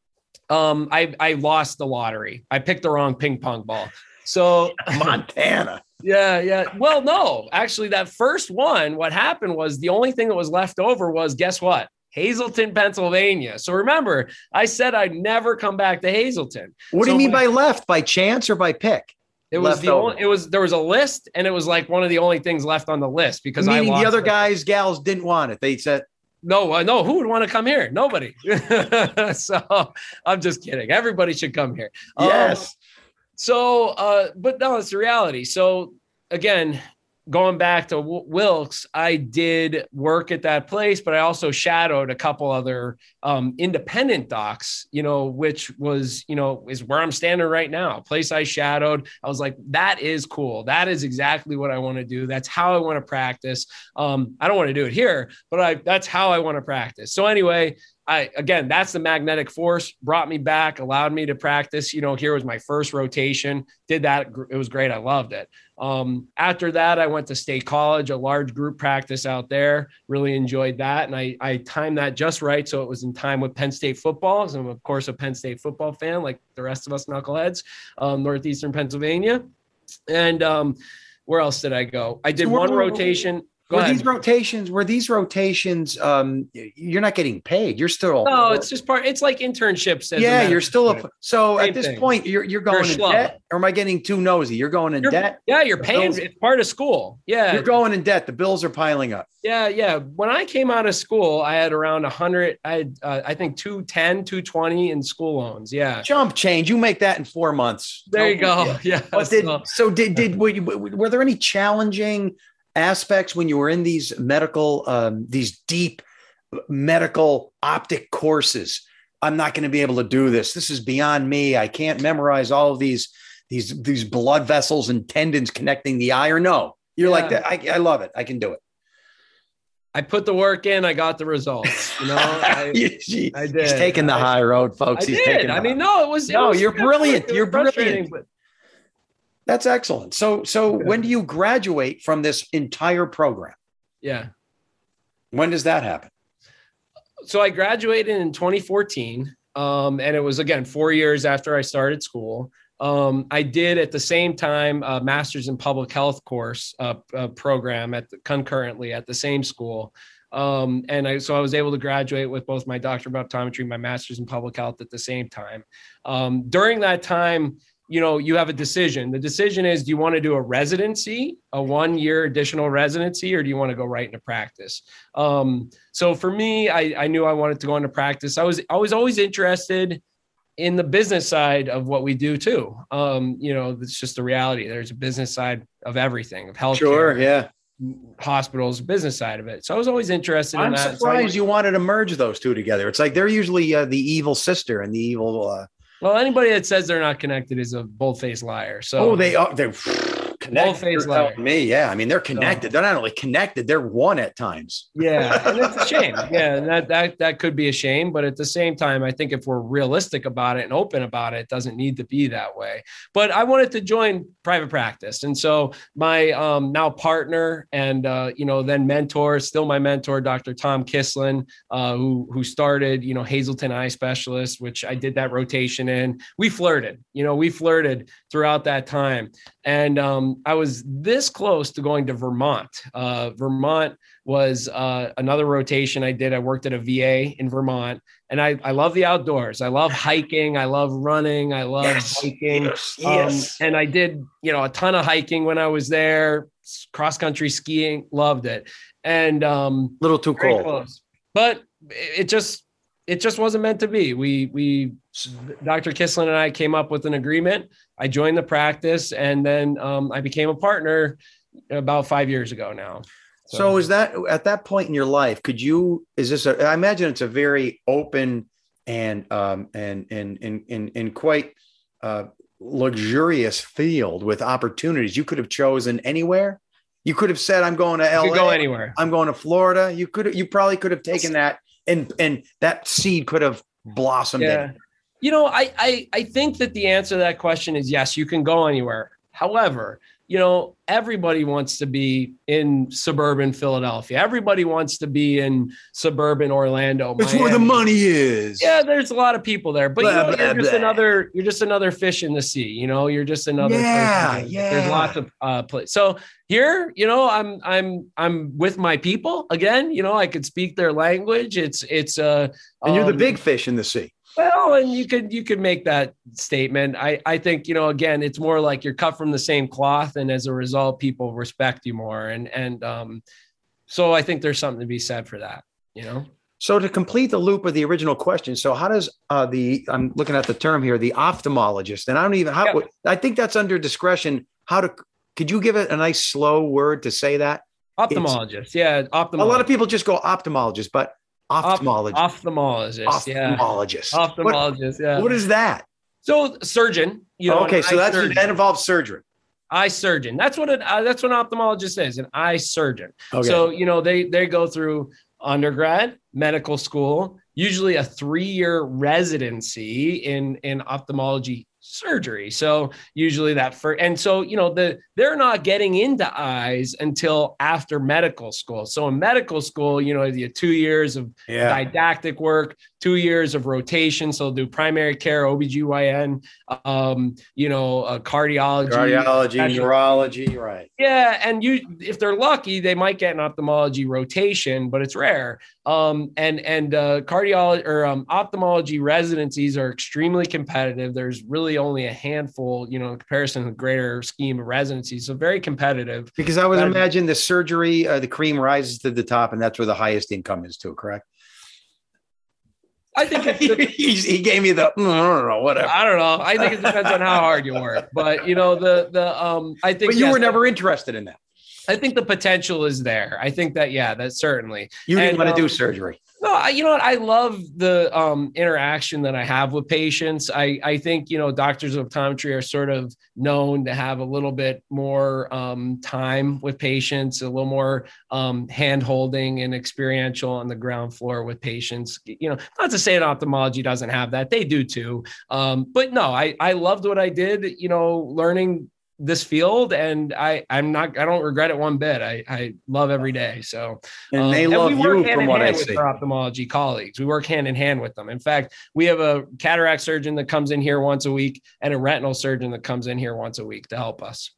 um, I I lost the lottery. I picked the wrong ping pong ball. So
Montana.
yeah, yeah. Well, no, actually, that first one, what happened was the only thing that was left over was guess what? Hazleton, Pennsylvania. So remember, I said I'd never come back to Hazleton.
What do you mean
when-
by left? By chance or by pick?
It was
Left
the
over.
only. It was there was a list, and it was like one of the only things left on the list because I
Meaning the other
it.
guys, gals didn't want it. They said,
No, uh, no. Who would want to come here? Nobody. so I'm just kidding. Everybody should come here. Um,
yes.
so, uh, but no, it's the reality. So again, going back to Wilkes, I did work at that place, but I also shadowed a couple other um, independent docs, you know, which was, you know, is where I'm standing right now. Place I shadowed. I was like, that is cool. That is exactly what I want to do. That's how I want to practice. Um, I don't want to do it here, but I that's how I want to practice. So anyway, I again, that's the magnetic force brought me back, allowed me to practice. You know, here was my first rotation. Did that. It was great. I loved it. Um, after that, I went to State College, a large group practice out there. Really enjoyed that, and I I timed that just right, so it was in time with Penn State football. So I'm of course a Penn State football fan, like the rest of us knuckleheads, um, northeastern Pennsylvania. And um, where else did I go? I did one rotation. Go
were
ahead.
these rotations? Were these rotations? Um, you're not getting paid. You're still.
no, it's just part. It's like internships. as
yeah. You're still a. So
Same
at this
thing.
point, you're you're going in debt, or am I getting too nosy? You're going in
You're-
debt.
Yeah, you're paying.
bills-
It's part of school. Yeah,
You're going in debt. The bills are piling up.
yeah, yeah. When I came out of school, I had around 100. I had, uh, I think 210, 220 in school loans. Yeah.
Jump change. You make that in four months.
There you go. Yeah.
But did
so-
so did did were, you, were there any challenging aspects when you were in these medical um, these deep medical optic courses? I'm not going to be able to do this. This is beyond me. I can't memorize all of these these these blood vessels and tendons connecting the eye. Or no, you're like that. I, I love it. I can do it.
I put the work in. I got the results. You know, I, I
He's taking the
I-
high road,
I
folks. He's
did.
taking.
I mean, no, it was. it
No,
was-
you're brilliant. You're brilliant.
but-
that's excellent. So so
Yeah.
when do you graduate from this entire program?
Yeah.
When does that happen?
so I graduated in 2014, um, and it was again four years after I started school. Um, I did at the same time a master's in public health course uh, program at the, concurrently at the same school. Um, and I, so I was able to graduate with both my doctor of optometry, my master's in public health at the same time. Um, during that time, you know, you have a decision. The decision is, do you want to do a residency, a one year additional residency, or do you want to go right into practice? Um, so for me, I, I knew I wanted to go into practice. I was I was always interested in the business side of what we do too. Um, you know, it's just the reality. There's a business side of everything, of healthcare,
yeah.
hospitals, business side of it. So I was always interested in
I'm
that. So I-
surprised you wanted to merge those two together. It's like they're usually uh, the evil sister and the evil. Uh,
well, anybody that says they're not connected is a bold-faced liar. So
oh, they are. They're connected.
phase
You're telling. Me, yeah. I mean, they're connected. They're not only connected, they're one at times.
Yeah, and it's a shame. Yeah, and that that that could be a shame, but at the same time, I think if we're realistic about it and open about it, it doesn't need to be that way. But I wanted to join private practice, and so my um, now partner and uh, you know then mentor, still my mentor, Dr. Tom Kislin, uh, who who started you know Hazleton Eye Specialist, which I did that rotation in. We flirted, you know, we flirted throughout that time, and um, I was this close to going to Vermont. Uh, Vermont was uh, another rotation I did. I worked at a VA in Vermont, and I, I love the outdoors. I love hiking. I love running. I love hiking.
Yes.
Um,
yes.
and I did, you know, a ton of hiking when I was there. Cross country skiing, loved it. And um,
little too cold.
close, but it just it just wasn't meant to be. We we Dr. Kislin and I came up with an agreement. I joined the practice, and then um, I became a partner about five years ago now.
So is that at that point in your life? Could you? Is this? A, I imagine it's a very open and um and and and and, and quite uh, luxurious field with opportunities. You could have chosen anywhere. You could have said, "I'm going to
you
LA.
go anywhere.
I'm going to Florida." You could. You probably could have taken that, and and that seed could have blossomed.
Yeah.
In.
You know, I, I I think that the answer to that question is yes, you can go anywhere. However, you know, everybody wants to be in suburban Philadelphia. Everybody wants to be in suburban Orlando.
It's where the money is.
Yeah, there's a lot of people there, but you know,
blah,
you're just another. You're just another fish in the sea. You know, you're just another.
Yeah,
person.
yeah.
There's lots of uh, place. So here, you know, I'm I'm I'm with my people again. You know, I could speak their language. It's it's uh,
and you're the
um,
big fish in the sea.
Well, and you could you could make that statement. I I think you know again, it's more like you're cut from the same cloth, and as a result, people respect you more. And and um, so I think there's something to be said for that. You know.
So to complete the loop of the original question, so how does uh, the I'm looking at the term here, the ophthalmologist, and I don't even how
Yeah.
I think that's under discretion. How to could you give it a nice slow word to say that?
Ophthalmologist, yeah, ophthalmologist.
A lot of people just go ophthalmologist, but ophthalmologist,
ophthalmologist, yeah,
ophthalmologist. What-
yeah.
what is that?
so surgeon? You know,
okay, so that's
surgeon.
that involves surgery.
eye surgeon. That's what it. Uh, that's what an ophthalmologist is, an eye surgeon.
Okay.
So you know they they go through undergrad, medical school, usually a three year residency in in ophthalmology surgery. So usually that for and so you know the they're not getting into eyes until after medical school. So in medical school, you know, you have two years of
yeah.
didactic work, two years of rotation. So they'll do primary care, OBGYN, um, you know, uh, cardiology.
Cardiology,
Actually-
neurology, right.
Yeah, and you if they're lucky, they might get an ophthalmology rotation, but it's rare. Um, and and uh, cardiology or um, ophthalmology residencies are extremely competitive. There's really only a handful, you know, in comparison to the greater scheme of residencies. So very competitive.
Because I would imagine the surgery, uh, the cream rises to the top, and that's where the highest income is too. Correct?
I think it's
he, he gave me the "Mm, I don't know whatever.
I don't know. I think it depends on how hard you work, but you know the the um. I think
But you
yes,
were never interested in that.
I think the potential is there. I think that yeah, that certainly.
You didn't
And,
want to do
um,
surgery.
No, I, you know what? I love the um, interaction that I have with patients. I, I think, you know, doctors of optometry are sort of known to have a little bit more um, time with patients, a little more um, hand holding and experiential on the ground floor with patients. You know, not to say that ophthalmology doesn't have that, they do too. Um, but no, I, I loved what I did, you know, learning this field and I, I'm not, I don't regret it one bit. I, I love every day. So,
And
um,
they
we
love
work
you
hand
from
in
what I
with
see.
Our ophthalmology colleagues. We work hand in hand with them. In fact, we have a cataract surgeon that comes in here once a week and a retinal surgeon that comes in here once a week to help us.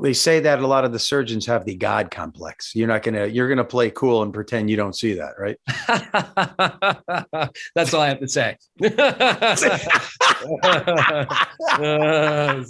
They say that a lot of the surgeons have the God complex. You're not gonna you're gonna play cool and pretend you don't see that, right?
That's all I have to say. Uh,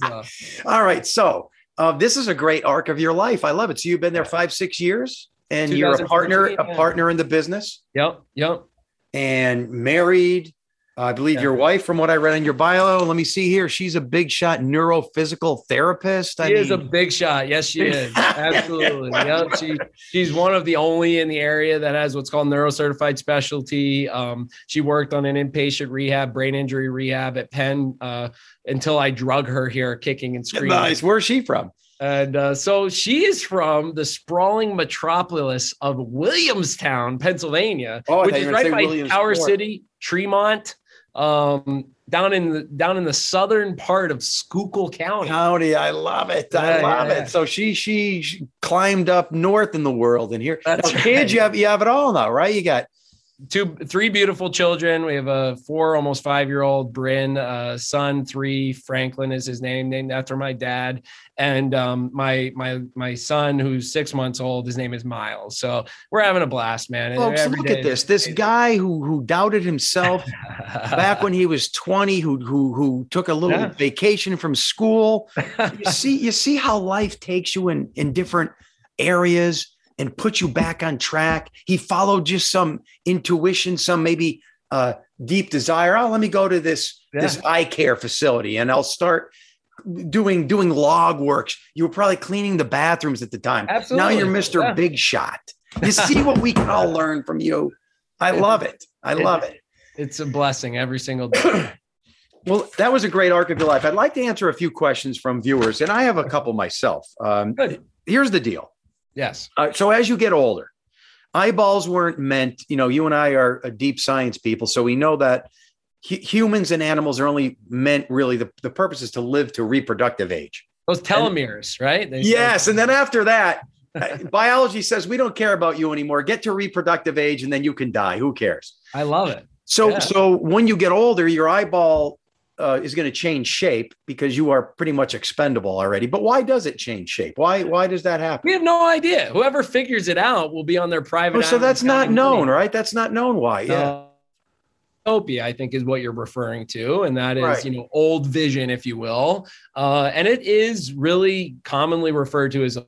All right. So uh, this is a great arc of your life. I love it. So you've been there five, six years, and you're a partner,
2014,
a partner in the business,
yep, yep.
and married. I believe
Yeah.
your wife, from what I read in your bio. Let me see here. She's a big shot neurophysical therapist. I
She is a big shot. Yes, she is. Absolutely. Yep. She she's one of the only in the area that has what's called neurocertified specialty. Um, she worked on an inpatient rehab, brain injury rehab at Penn uh, until I drug her here, kicking and screaming.
nice. Where's she from?
And uh, so she is from the sprawling metropolis of Williamstown, Pennsylvania,
Oh,
which is right by. Tower City, Tremont, um, down in the down in the southern part of Schuylkill County.
County. I love it. I love
yeah,
it.
yeah.
So she, she she climbed up north in the world, and here
That's
now, kids. You have you have it all now, right? You got
two three beautiful children we have a four almost five year old bryn uh son three franklin is his name named after my dad and um my my my son who's six months old his name is miles so we're having a blast man
folks.
Every
Look at this. This guy who who doubted himself back when he was 20 who who who took a little
Yeah.
vacation from school you see you see how life takes you in in different areas and put you back on track. He followed just some intuition some maybe uh deep desire. Oh let me go to this this eye care facility and i'll start doing doing log works. You were probably cleaning the bathrooms at the time.
Absolutely.
now you're mr
Yeah.
big shot. You see what we can all learn from you. I love it. I love it.
it's a blessing every single day.
Well, that was a great arc of your life. I'd like to answer a few questions from viewers, and I have a couple myself. Um,
good.
here's the deal.
Yes
Uh, so as you get older, eyeballs weren't meant. You know, you and I are deep science people, so we know that hu- humans and animals are only meant really. The, the purpose is to live to reproductive age.
those telomeres right They say-
Yes, and then after that, uh, biology says we don't care about you anymore. Get to reproductive age, and then you can die. Who cares?
i love it
So,
Yeah.
so when you get older, your eyeball uh, is going to change shape because you are pretty much expendable already. But why does it change shape? Why why does that happen?
we have no idea whoever figures it out will be on their private
Oh, so that's not known,
money.
right? That's not known. Why? Yeah.
Uh, I think, is what you're referring to, and that is
Right.
you know old vision, if you will, uh, and it is really commonly referred to as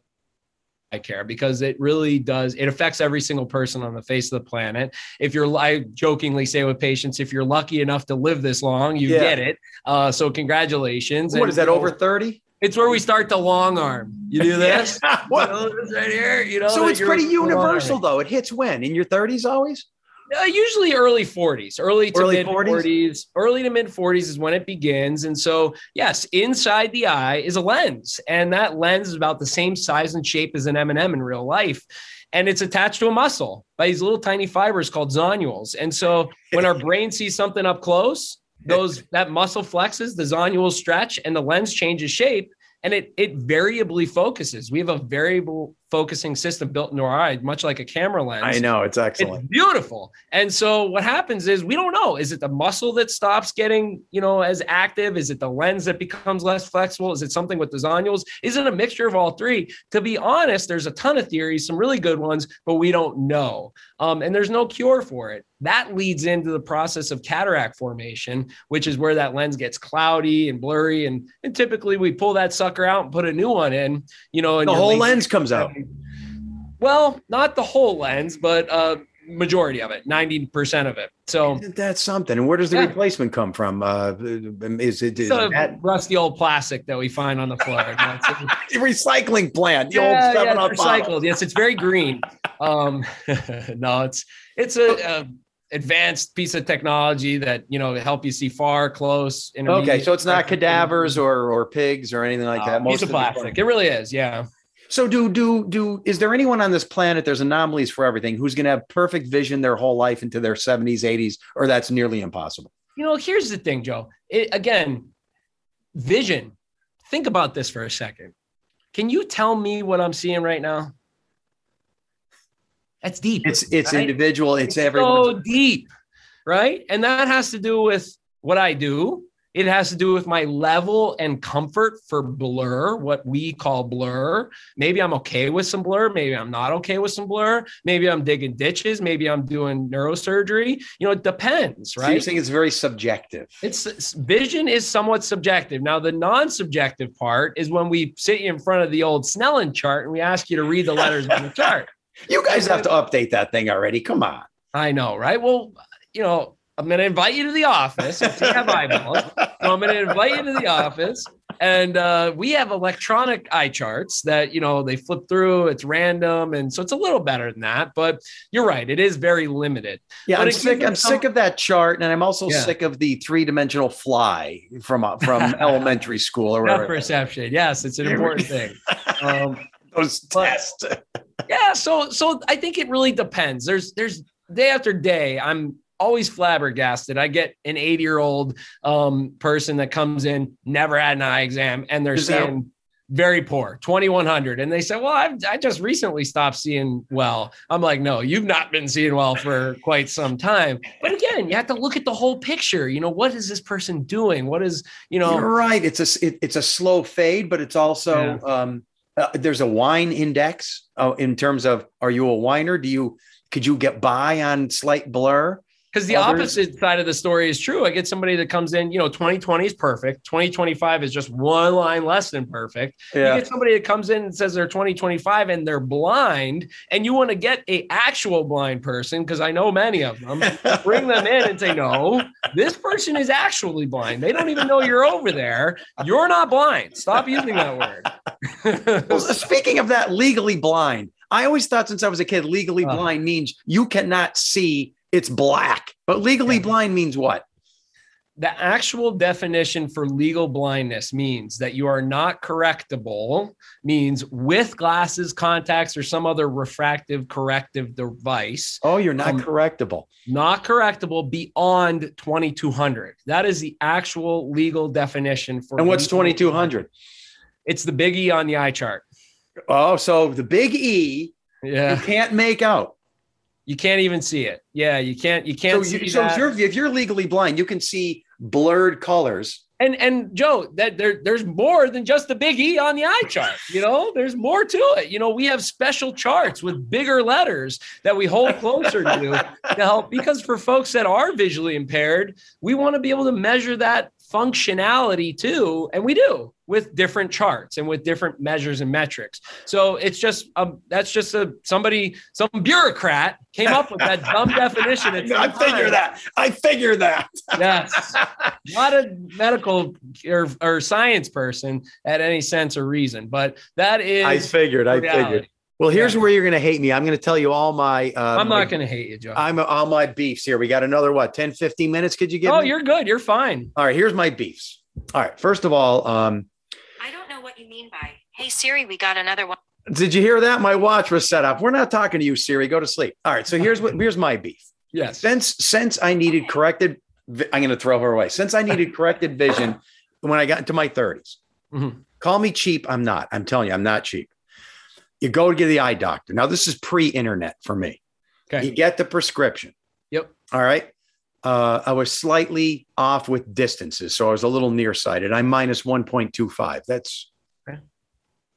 eye care because it really does it affects every single person on the face of the planet if you're i jokingly say with patients if you're lucky enough to live this long you
Yeah.
get it uh, so congratulations
what
And,
is that? Over thirty?
it's where we start the long arm you do this
Yeah.
You
What?
know, this right here you know
So it's pretty universal, though. It hits when in your thirties, always.
Uh, usually early 40s, early to
Early
mid
40s?
40s. Early to mid 40s is when it begins. And so, yes, inside the eye is a lens, and that lens is about the same size and shape as an M&M in real life. And it's attached to a muscle by these little tiny fibers called zonules. And so, when our brain sees something up close, those that muscle flexes, the zonules stretch, and the lens changes shape, and it it variably focuses. We have a variable focusing system built into our eye, much like a camera lens.
I know it's excellent.
It's beautiful. And so what happens is we don't know. Is it the muscle that stops getting, you know, as active? Is it the lens that becomes less flexible? Is it something with the zonules? Is it a mixture of all three? To be honest, there's a ton of theories, some really good ones, but we don't know. Um, and there's no cure for it. That leads into the process of cataract formation, which is where that lens gets cloudy and blurry. And, and typically we pull that sucker out and put a new one in, you know, and
The whole lens comes out.
well, not the whole lens, but uh majority of it, 90% of it. So
Isn't that something? And where does the
Yeah.
replacement come from? Uh, is it is that
rusty old plastic that we find on the floor. That's
recycling plant? The
yeah,
old
yeah,
seven
it's
up bottle.
recycled. Yes, it's very green. Um, no, it's it's a, a advanced piece of technology that you know help you see far, close.
Okay, so it's not cadavers or or pigs or anything like that.
Uh, piece of plastic. It really is. Yeah.
So do do do is there anyone on this planet there's anomalies for everything who's going to have perfect vision their whole life into their 70s 80s or that's nearly impossible.
You know, here's the thing, Joe. It, again, vision. Think about this for a second. Can you tell me what I'm seeing right now? That's deep.
It's it's
Right?
individual, it's,
It's
everyone.
so deep, right? And that has to do with what I do. It has to do with my level and comfort for blur, what we call blur. Maybe I'm okay with some blur. Maybe I'm not okay with some blur. Maybe I'm digging ditches. Maybe I'm doing neurosurgery. You know, it depends,
So you're saying it's very subjective.
It's it's- vision is somewhat subjective. Now, the non-subjective part is when we sit you in front of the old Snellen chart and we ask you to read the letters on the chart.
You guys have to update that thing already. Come on.
I know, right? Well, you know, I'm going to invite you to the office. If you have eyeballs, so I'm going to invite you to the office, and uh, we have electronic eye charts that you know they flip through. It's random, and so it's a little better than that. But you're right; it is very limited.
Yeah,
But
I'm sick. I'm
some-
sick of that chart, and I'm also
Yeah.
sick of the three-dimensional fly from uh, from elementary school or whatever.
perception, yes, it's an important thing. Um,
Those tests.
yeah so so i think it really depends there's there's day after day i'm always flabbergasted. I get an 80 year old um person that comes in never had an eye exam and they're seeing very poor 2100 and they say well I've, i just recently stopped seeing well. I'm like no you've not been seeing well for quite some time. But again you have to look at the whole picture. You know what is this person doing? What is you know
You're right. It's a it, it's a slow fade, but it's also um, uh, there's a whine index uh, in terms of are you a whiner? Do you could you get by on slight blur?
Because the
Others-
opposite side of the story is true. I get somebody that comes in, you know, 2020 is perfect. 2025 is just one line less than perfect. You get somebody that comes in and says they're 2025 and they're blind, and you want to get a actual blind person, because I know many of them, bring them in and say, no, this person is actually blind. They don't even know you're over there. You're not blind. Stop using that word.
Well, speaking of that, legally blind. I always thought since I was a kid, legally
Uh.
blind means you cannot see it's black. But legally blind means what?
the actual definition for legal blindness means that you are not correctable means with glasses contacts or some other refractive corrective device
Oh, you're not
Um,
correctable.
not correctable beyond 2200 that is the actual legal definition for
And what's 2200?
it's the big e on the eye chart
Oh, so the big E
yeah.
you can't make out.
You can't even see it yeah you can't you can't see
you, so if you're if you're legally blind, you can see blurred colors.
and and Joe, that there there's more than just the big E on the eye chart. You know, there's more to it. You know, we have special charts with bigger letters that we hold closer to to help because for folks that are visually impaired, we want to be able to measure that functionality too, and we do with different charts and with different measures and metrics. So it's just um that's just a somebody some bureaucrat came up with that dumb definition. at
I figure
time.
that. I figure that.
Yes. Not a medical or, or science person at any sense or reason, but that is.
I figured. I
reality.
figured. Well, here's
Yeah.
where you're going to hate me. I'm going to tell you all my. Uh,
I'm
my-
not going to hate you, Joe.
I'm all my beefs here. We got another what 10, 15 minutes. Could you give me
oh,
me?
you're good. You're fine.
All right. Here's my beefs. All right. First of all, um,
I don't know what you mean by, hey Siri, we got another one.
did you hear that? My watch was set up. We're not talking to you, Siri. Go to sleep. All right. So here's what. Here's my beef.
Yes.
Since since I needed corrected, I'm going to throw her away. Since I needed corrected vision when I got into my 30s.
Mhm.
Call me cheap. I'm not. I'm telling you, I'm not cheap. You go to get the eye doctor. Now this is pre-internet for me.
Okay.
You get the prescription.
Yep.
All right. Uh, I was slightly off with distances, so I was a little nearsighted. I'm minus 1.25. That's
Okay.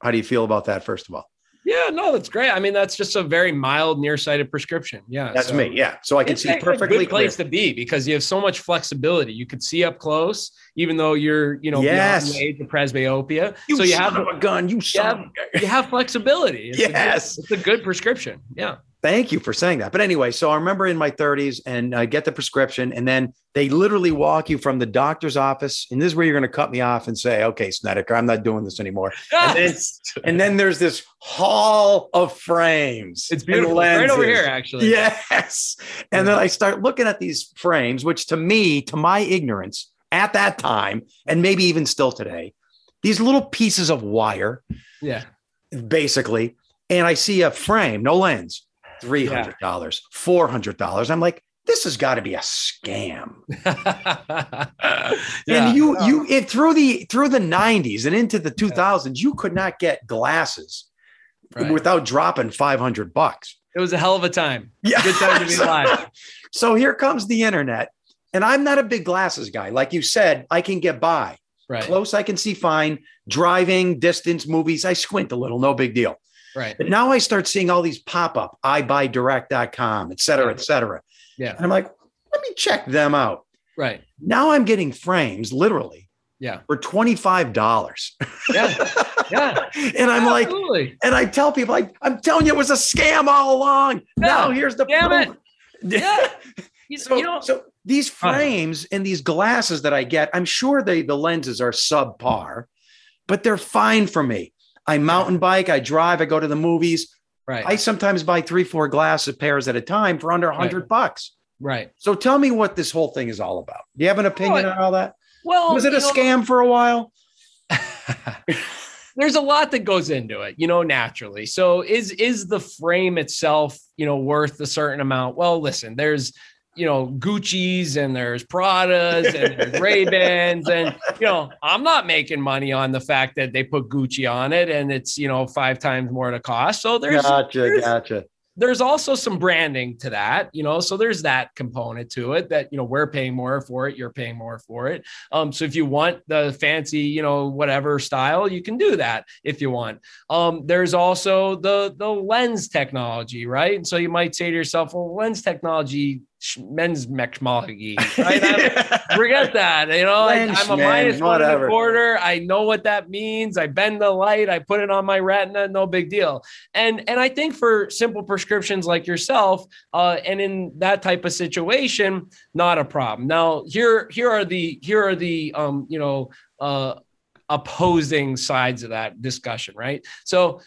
how do you feel about that? First of all,
Yeah, no, that's great. I mean, that's just a very mild nearsighted prescription. Yeah.
that's
so-
me. Yeah, so I can see
a- a
perfectly
good
clear.
place to be because you have so much flexibility. You could see up close, even though you're, you know,
Yes.
beyond the age of presbyopia.
You
so you have
a gun. You son
have-
of a gun.
you have flexibility. It's a good-
Yes.
it's a good prescription. Yeah.
Thank you for saying that. But anyway, so I remember in my 30s and I get the prescription, and then they literally walk you from the doctor's office. And this is where you're going to cut me off and say, okay, Snedeker, I'm not doing this anymore. And then- And then there's this hall of frames.
It's beautiful. Right over here, actually.
Yes. And then I start looking at these frames, which to me, to my ignorance at that time, and maybe even still today, these little pieces of wire,
Yeah.
basically, and I see a frame, no lens, $300, $400. I'm like, this has got to be a scam.
yeah.
And you, you, it through the through the 90s and into the 2000s, you could not get glasses
Right.
without dropping 500 bucks.
it was a hell of a time.
Yeah.
Good time to be alive.
So here comes the internet. And I'm not a big glasses guy. Like you said, I can get by.
Right.
Close, I can see fine. Driving, distance, movies, I squint a little, no big deal.
Right.
But now I start seeing all these pop up, EyeBuyDirect.com, et cetera, et cetera.
Yeah.
And I'm like, let me check them out.
Right.
Now I'm getting frames literally
Yeah.
for $25.
Yeah. Yeah.
and I'm like, and I tell people, like, I'm telling you, it was a scam all along. Now here's the
Damn
proof.
Yeah. You,
So,
you know,
so these frames and these glasses that I get, I'm sure they the lenses are subpar, but they're fine for me. I mountain bike, I drive, I go to the movies.
right.
I sometimes buy three, four glasses pairs at a time for under a hundred bucks.
right.
So tell me what this whole thing is all about. Do you have an opinion
Oh,
on all that?
Well,
Was it a
know-
scam for a while?
there's a lot that goes into it, you know, naturally. So is is the frame itself, you know, worth a certain amount? Well, listen, there's you know Gucci's and there's Pradas and there's Ray Bans and you know I'm not making money on the fact that they put Gucci on it and it's you know five times more to cost. So there's
Gotcha,
there's,
gotcha.
there's also some branding to that, you know. So there's that component to it that you know we're paying more for it, you're paying more for it. Um, so if you want the fancy, you know, whatever style, you can do that if you want. Um, there's also the the lens technology, right? And so you might say to yourself, well, lens technology, men's technology, right? Forget that. You know, I, I'm a minus one and a quarter. I know what that means. I bend the light. I put it on my retina. No big deal. And and I think for simple prescriptions like yourself, uh, and in that type of situation, not a problem. Now here here are the here are the um you know uh opposing sides of that discussion, right? So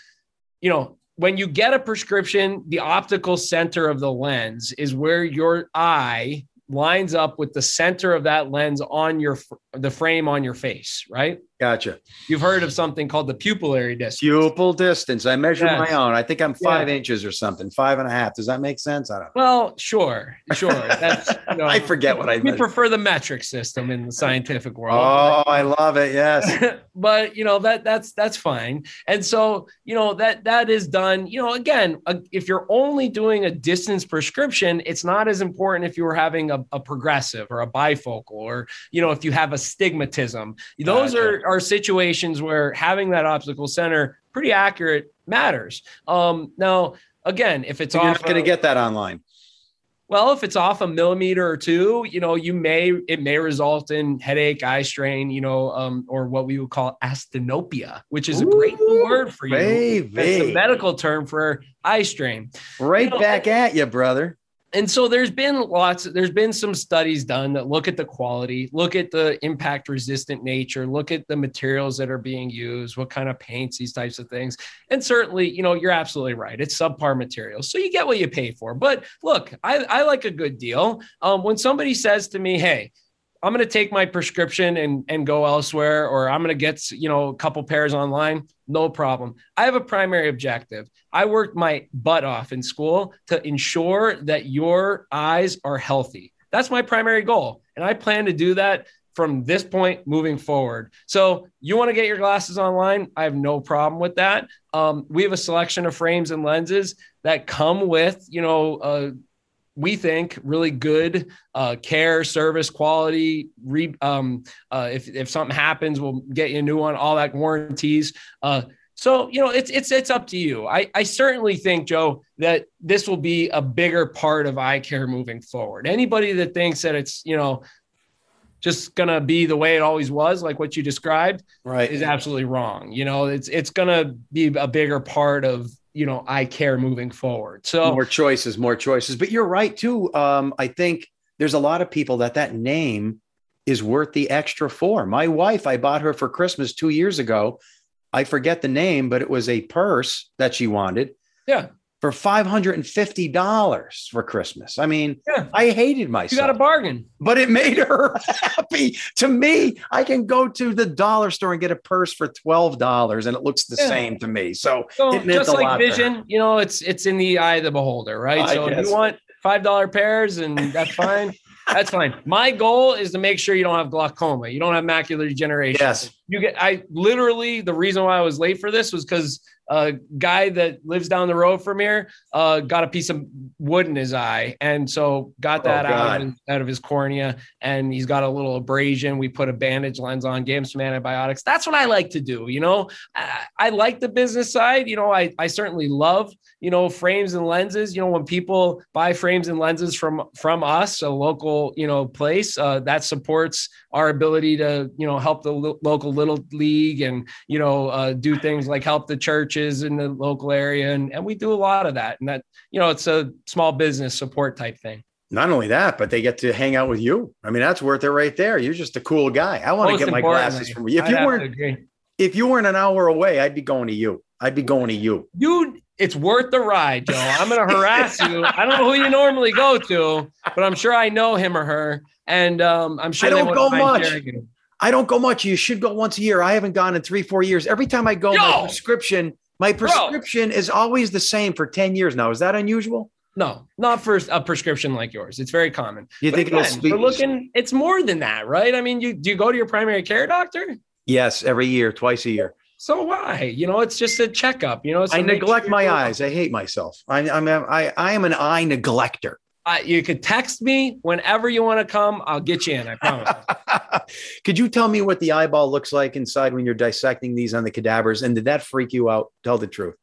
you know when you get a prescription, the optical center of the lens is where your eye lines up with the center of that lens on your the frame on your face, right?
Gotcha.
You've heard of something called the pupillary distance.
Pupil distance. I measured
Yes.
my own. I think I'm five inches or something, five and a half. Does that make sense? I don't know.
Well, sure, sure. That's you know,
I forget what I
we prefer the metric system in the scientific world.
Oh, I love it. Yes.
but you know that that's that's fine and so you know that that is done you know again uh, if you're only doing a distance prescription it's not as important if you were having a, a progressive or a bifocal or you know if you have a astigmatism those
Gotcha.
are are situations where having that optical center pretty accurate matters um now again if it's
You're
off
not going to get that online.
well, if it's off a millimeter or two, you know, you may it may result in headache, eye strain, you know, um, or what we would call asthenopia, which is a great word for you. It's a medical term for eye strain.
Right
you know,
back at you, brother.
And so there's been lots, there's been some studies done that look at the quality, look at the impact resistant nature, look at the materials that are being used, what kind of paints, these types of things. And certainly, you know, you're absolutely right. It's subpar materials. So you get what you pay for. But look, I, I like a good deal. Um, when somebody says to me, hey, I'm going to take my prescription and, and go elsewhere, or I'm going to get, you know, a couple pairs online. No problem. I have a primary objective. I worked my butt off in school to ensure that your eyes are healthy. That's my primary goal. And I plan to do that from this point moving forward. So you want to get your glasses online? I have no problem with that. Um, we have a selection of frames and lenses that come with, you know, uh, we think really good uh, care, service, quality. Re, um, uh, if if something happens, we'll get you a new one. All that warranties. Uh, so you know, it's it's it's up to you. I I certainly think Joe that this will be a bigger part of eye care moving forward. Anybody that thinks that it's you know just gonna be the way it always was, like what you described,
Right.
is absolutely wrong. You know, it's it's gonna be a bigger part of you know eye care moving forward. So
more choices, more choices. But you're right too. Um, I think there's a lot of people that that name is worth the extra for. My wife, I bought her for Christmas two years ago. I forget the name, but it was a purse that she wanted
yeah,
for five hundred and fifty dollars for Christmas. I mean,
Yeah.
I hated myself.
you got a bargain.
but it made her happy. To me, I can go to the dollar store and get a purse for twelve dollars, and it looks the
Yeah.
same to me. So
So
it meant
just
a
like
lot
vision, you know, it's it's in the eye of the beholder, right?
I
so if you want five dollar pairs, and that's fine. that's fine. My goal is to make sure you don't have glaucoma, you don't have macular degeneration.
Yes.
You get. I literally the reason why I was late for this was because a guy that lives down the road from here uh, got a piece of wood in his eye, and so got
Oh,
that out of, his, out of his cornea, and he's got a little abrasion. We put a bandage lens on, gave him some antibiotics. That's what I like to do. You know, I, I like the business side. You know, I I certainly love you know frames and lenses. You know, when people buy frames and lenses from from us, a local you know place uh, that supports our ability to you know help the lo- local little league and you know uh, do things like help the churches in the local area and, and we do a lot of that and that you know it's a small business support type thing
Not only that, but they get to hang out with you. I mean, that's worth it right there. You're just a cool guy. I want to get my glasses from you. If
I'd
you weren't, if you weren't an hour away, I'd be going to you. I'd be going to you.
you it's worth the ride joe i'm going to harass you i don't know who you normally go to but i'm sure i know him or her and um, i'm sure
I
they
don't go much. I don't go much. You should go once a year. I haven't gone in three, four years. Every time I go, my prescription, my prescription is always the same for 10 years now. Is that unusual?
No, not for a prescription like yours. It's very common.
You
But
think it'll speak?
looking, it's more than that, right? I mean, you do you go to your primary care doctor?
Yes, every year, twice a year.
So why? You know, it's just a checkup. You know, so
I neglect
sure
my eyes. I hate myself. I, I'm I, I am an eye neglector.
Uh, you could text me whenever you want to come. I'll get you in. I promise.
Could you tell me what the eyeball looks like inside when you're dissecting these on the cadavers? And did that freak you out? Tell the truth.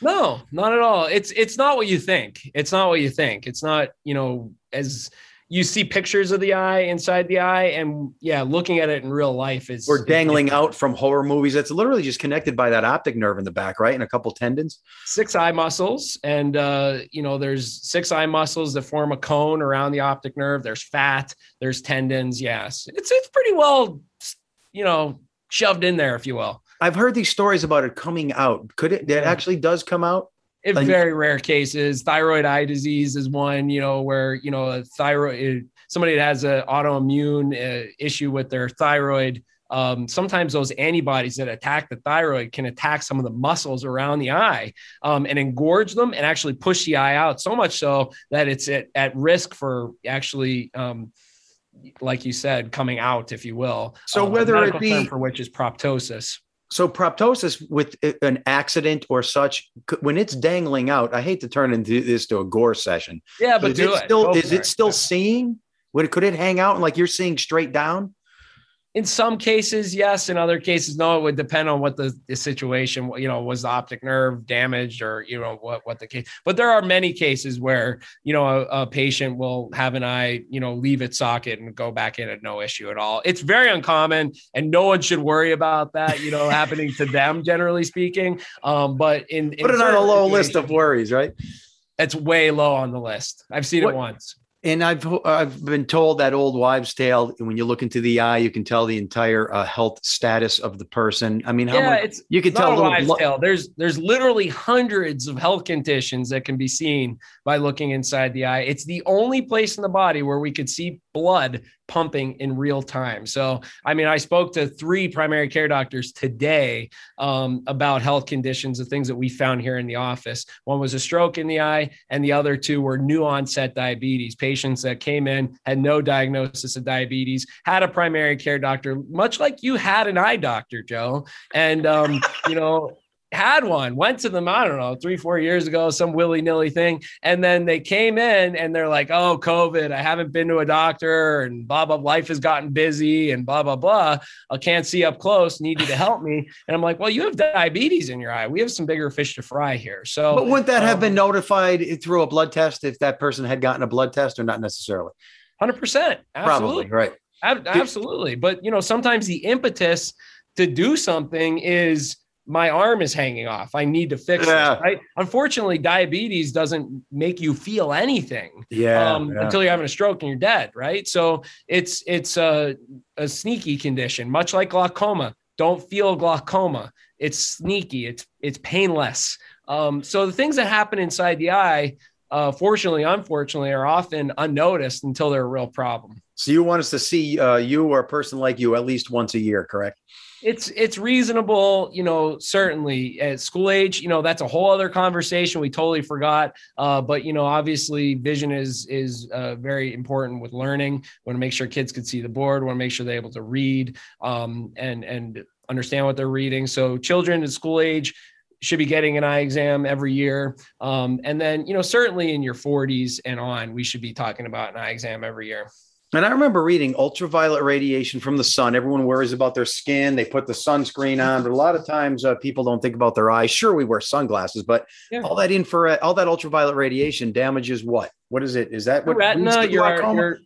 No, not at all. It's it's not what you think. It's not what you think. It's not, you know, as you see pictures of the eye inside the eye, and yeah, looking at it in real life is
Or dangling out from horror movies. It's literally just connected by that optic nerve in the back, right? And a couple tendons.
six eye muscles, and uh, you know, there's six eye muscles that form a cone around the optic nerve. There's fat, there's tendons. Yes, it's it's pretty well, you know, shoved in there, if you will.
I've heard these stories about it coming out. Could it? That
Yeah.
actually does come out.
In
And-
very rare cases. Thyroid eye disease is one you know where you know a thyroid somebody that has an autoimmune uh, issue with their thyroid um, sometimes those antibodies that attack the thyroid can attack some of the muscles around the eye um, and engorge them and actually push the eye out so much so that it's at, at risk for actually um, like you said coming out if you will.
So
Um,
whether it be-
term for which is proptosis
So proptosis with an accident or such, when it's dangling out, I hate to turn into this to a gore session.
yeah but
is
do
it still is it still seeing? Would it could it hang out and like you're seeing straight down?
In some cases yes. In other cases no. It would depend on what the, the situation you know was the optic nerve damaged or you know what what the case but there are many cases where you know a, a patient will have an eye you know leave its socket and go back in at no issue at all. It's very uncommon and no one should worry about that you know happening to them generally speaking. Um but in, in
Put it on a low list of worries, right?
it's way low on the list. I've seen
What-
it once
And I've I've been told that old wives' tale. When you look into the eye, you can tell the entire uh, health status of the person. I mean, how
yeah
much
it's
you can tell
a wives'
blo-
tale. There's there's literally hundreds of health conditions that can be seen by looking inside the eye. It's the only place in the body where we could see blood pumping in real time. So, I mean, I spoke to three primary care doctors today um, about health conditions, the things that we found here in the office. One was a stroke in the eye, and the other two were new onset diabetes patients that came in, had no diagnosis of diabetes, had a primary care doctor, much like you had an eye doctor, Joe. And, um, you know, had one, went to them, I don't know, three, four years ago, some willy nilly thing. And then they came in and they're like, oh, COVID, I haven't been to a doctor and blah, blah, life has gotten busy and blah, blah, blah. I can't see up close, need you to help me. And I'm like, well, you have diabetes in your eye. We have some bigger fish to fry here. So,
But wouldn't that have
um,
been notified through a blood test if that person had gotten a blood test or not necessarily?
100%. Absolutely.
Probably, right.
Ab- absolutely. But you know, sometimes the impetus to do something is my arm is hanging off. I need to fix
Yeah.
it. Right. Unfortunately, diabetes doesn't make you feel anything
Yeah.
um,
yeah.
until you're having a stroke and you're dead. Right. So it's it's a, a sneaky condition, much like glaucoma. Don't feel glaucoma. It's sneaky. It's it's painless. Um, so the things that happen inside the eye, uh, fortunately, unfortunately, are often unnoticed until they're a real problem.
So you want us to see uh, you or a person like you at least once a year, correct?
It's it's reasonable you know certainly at school age you know that's a whole other conversation we totally forgot. Uh, but you know obviously vision is is uh, very important with learning. Want to make sure kids can see the board want to make sure they're able to read um, and and understand what they're reading. So children at school age should be getting an eye exam every year. Um, and then you know certainly in your 40s and on we should be talking about an eye exam every year
And I remember reading ultraviolet radiation from the sun. Everyone worries about their skin. They put the sunscreen on, but a lot of times uh, people don't think about their eyes. Sure, we wear sunglasses, but
Yeah.
all that infrared, all that ultraviolet radiation damages what? What is it? Is that what
retina, your, your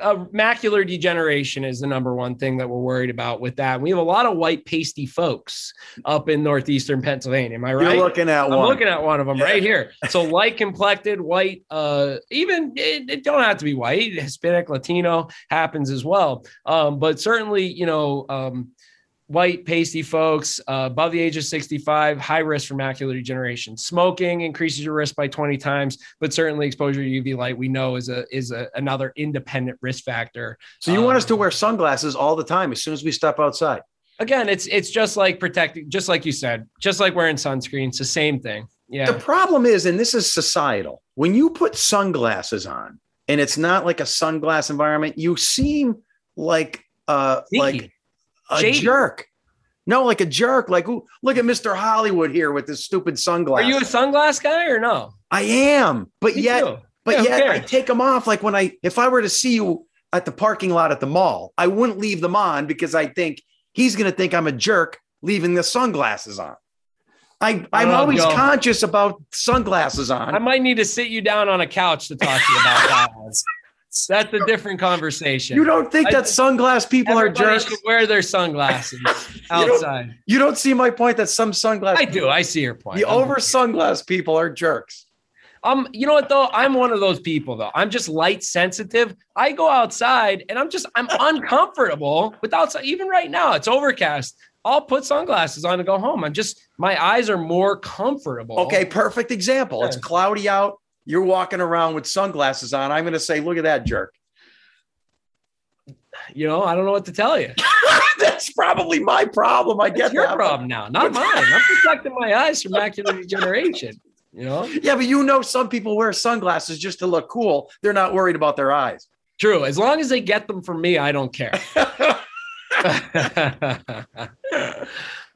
uh, macular degeneration is the number one thing that we're worried about with that. We have a lot of white pasty folks up in northeastern Pennsylvania. Am I right?
You're looking at
I'm
one.
looking at one of them
Yeah.
right here. So light complected, white, uh, even it, it don't have to be white. Hispanic, Latino happens as well. Um, but certainly, you know, um, white, pasty folks uh, above the age of 65, high risk for macular degeneration. Smoking increases your risk by 20 times, but certainly exposure to UV light we know is a is a, another independent risk factor.
So you want us to
Um,
wear sunglasses all the time as soon as we step outside?
Again, it's it's just like protecting, just like you said, just like wearing sunscreen. It's the same thing. Yeah.
The problem is, and this is societal, when you put sunglasses on and it's not like a sunglass environment, you seem like uh like. A jerk. No, like a jerk. Like, ooh, look at Mr. Hollywood here with his stupid sunglasses.
Are you a sunglass guy or no?
I am, but
Me
yet,
too.
but
Yeah,
yet I take them off. Like when I, if I were to see you at the parking lot at the mall, I wouldn't leave them on because I think he's going to think I'm a jerk leaving the sunglasses on. I, I'm
Oh,
always
Joe.
conscious about sunglasses on.
I might need to sit you down on a couch to talk to you about that. That's a different conversation.
You don't think
I-
that sunglass people are jerks?
should wear their sunglasses
don't-
outside.
You don't see my point that some sunglass
I do. I see your point.
the over sunglass people are jerks.
Um, you know what though? I'm one of those people though. I'm just light sensitive. I go outside and I'm just I'm uncomfortable without even right now. It's overcast. I'll put sunglasses on and go home. I'm just my eyes are more comfortable.
Okay, perfect example. It's cloudy out. You're walking around with sunglasses on. I'm going to say, look at that jerk.
You know, I don't know what to tell you.
That's probably my problem. I
It's
get
your
that.
problem now, not mine. I'm protecting my eyes from macular degeneration. You know,
Yeah, but you know, some people wear sunglasses just to look cool. They're not worried about their eyes.
true. As long as they get them from me, I don't care.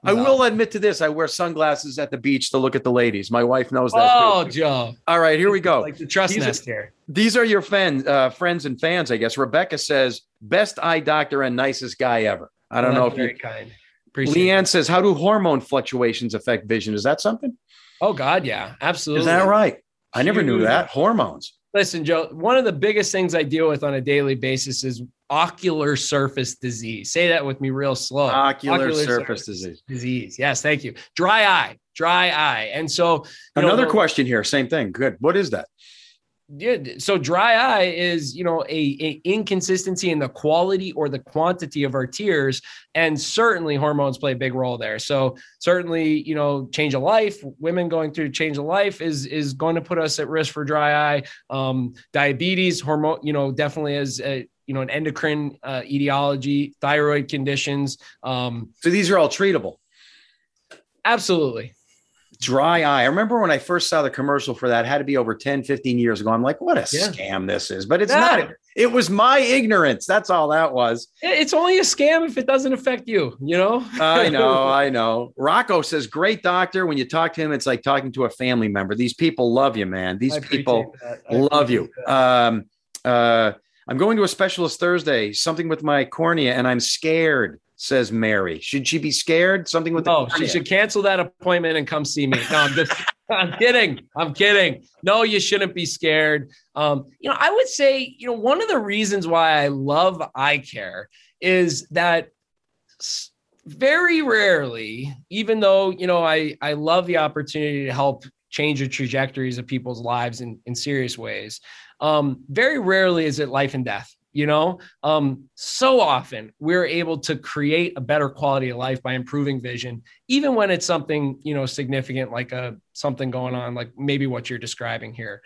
I will admit to this. I wear sunglasses at the beach to look at the ladies. My wife knows that.
Oh,
too.
Joe.
All right, here we go.
Like the trust
These are-
nest here.
These are your friend, uh, friends and fans, I guess. Rebecca says, best eye doctor and nicest guy ever. I don't
Well,
know if you.
very kind. Appreciate it.
Leanne says, how do hormone fluctuations affect vision? Is that something?
Oh God, yeah, absolutely.
Is that right? I never knew that. Hormones.
Listen, Joe, one of the biggest things I deal with on a daily basis is ocular surface disease. Say that with me real slow.
Ocular,
Ocular
surface
surface.
disease.
Disease. Yes, thank you. Dry eye, dry eye. And so you know,
Another question here. Same thing. Good. What is that?
Yeah, so dry eye is, you know, a, a inconsistency in the quality or the quantity of our tears, and certainly hormones play a big role there. So certainly, you know, change of life, women going through change of life is is going to put us at risk for dry eye. Um, diabetes, hormone, you know, definitely is a you know an endocrine uh, etiology, thyroid conditions. Um,
So these are all treatable.
absolutely.
Dry eye. I remember when I first saw the commercial for that, it had to be over 10, 15 years ago. I'm like, what a
Yeah.
scam this is. But it's
Yeah.
not. It was my ignorance. That's all that was.
It's only a scam if it doesn't affect you, you know?
I know, I know. Rocco says, great doctor. When you talk to him, it's like talking to a family member. These people love you, man. These people love you.
that.
Um, uh, I'm going to a specialist Thursday, something with my cornea, and I'm scared, says Mary. Should she be scared? Something with the
No, she should cancel that appointment and come see me. No, I'm just, I'm kidding. I'm kidding. No, you shouldn't be scared. Um, you know, I would say, you know, one of the reasons why I love eye care is that very rarely, even though, you know, I, I love the opportunity to help change the trajectories of people's lives in, in serious ways. Um, very rarely is it life and death. You know, um, so often we're able to create a better quality of life by improving vision, even when it's something you know significant like a something going on, like maybe what you're describing here.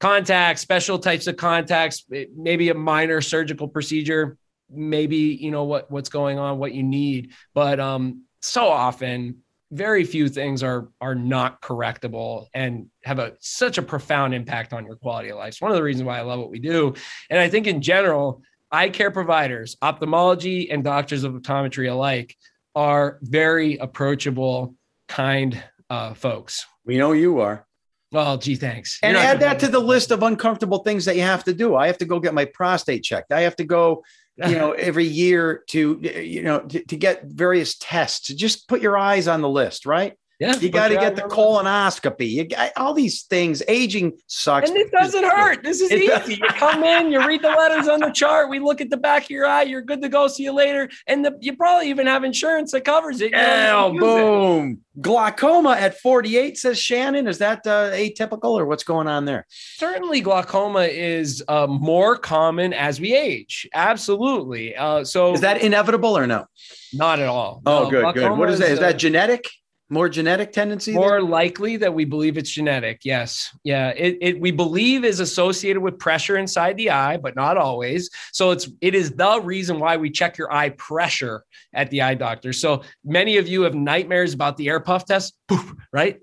Contacts, special types of contacts, maybe a minor surgical procedure, maybe you know what what's going on, what you need, but um, so often very few things are are not correctable and have a such a profound impact on your quality of life. It's one of the reasons why I love what we do. And I think in general, eye care providers, ophthalmology and doctors of optometry alike are very approachable, kind uh, folks.
we know you are.
Well, gee, thanks.
And
You're not
add that to the list of uncomfortable things that you have to do. I have to go get my prostate checked. I have to go, you know, every year to, you know, to, to get various tests. Just put your eyes on the list, right?
Yeah,
You got to get the colonoscopy. You got all these things. Aging sucks.
And it doesn't hurt. This is
It
easy.
does-
You come in, you read the letters on the chart. We look at the back of your eye. You're good to go. See you later. And the, you probably even have insurance that covers it.
Yeah,
use it.
boom. Glaucoma at 48, says Shannon. Is that uh, atypical or what's going on there?
Certainly, glaucoma is uh, more common as we age. Absolutely. Uh, so
Is that inevitable or no?
not at all?
Oh,
No,
good, good. What is that? Is
uh,
that genetic? More genetic tendency?
more likely that we believe it's genetic. Yes. Yeah. It, it we believe is associated with pressure inside the eye, but not always. So it's it is the reason why we check your eye pressure at the eye doctor. So many of you have nightmares about the air puff test. Poof, right?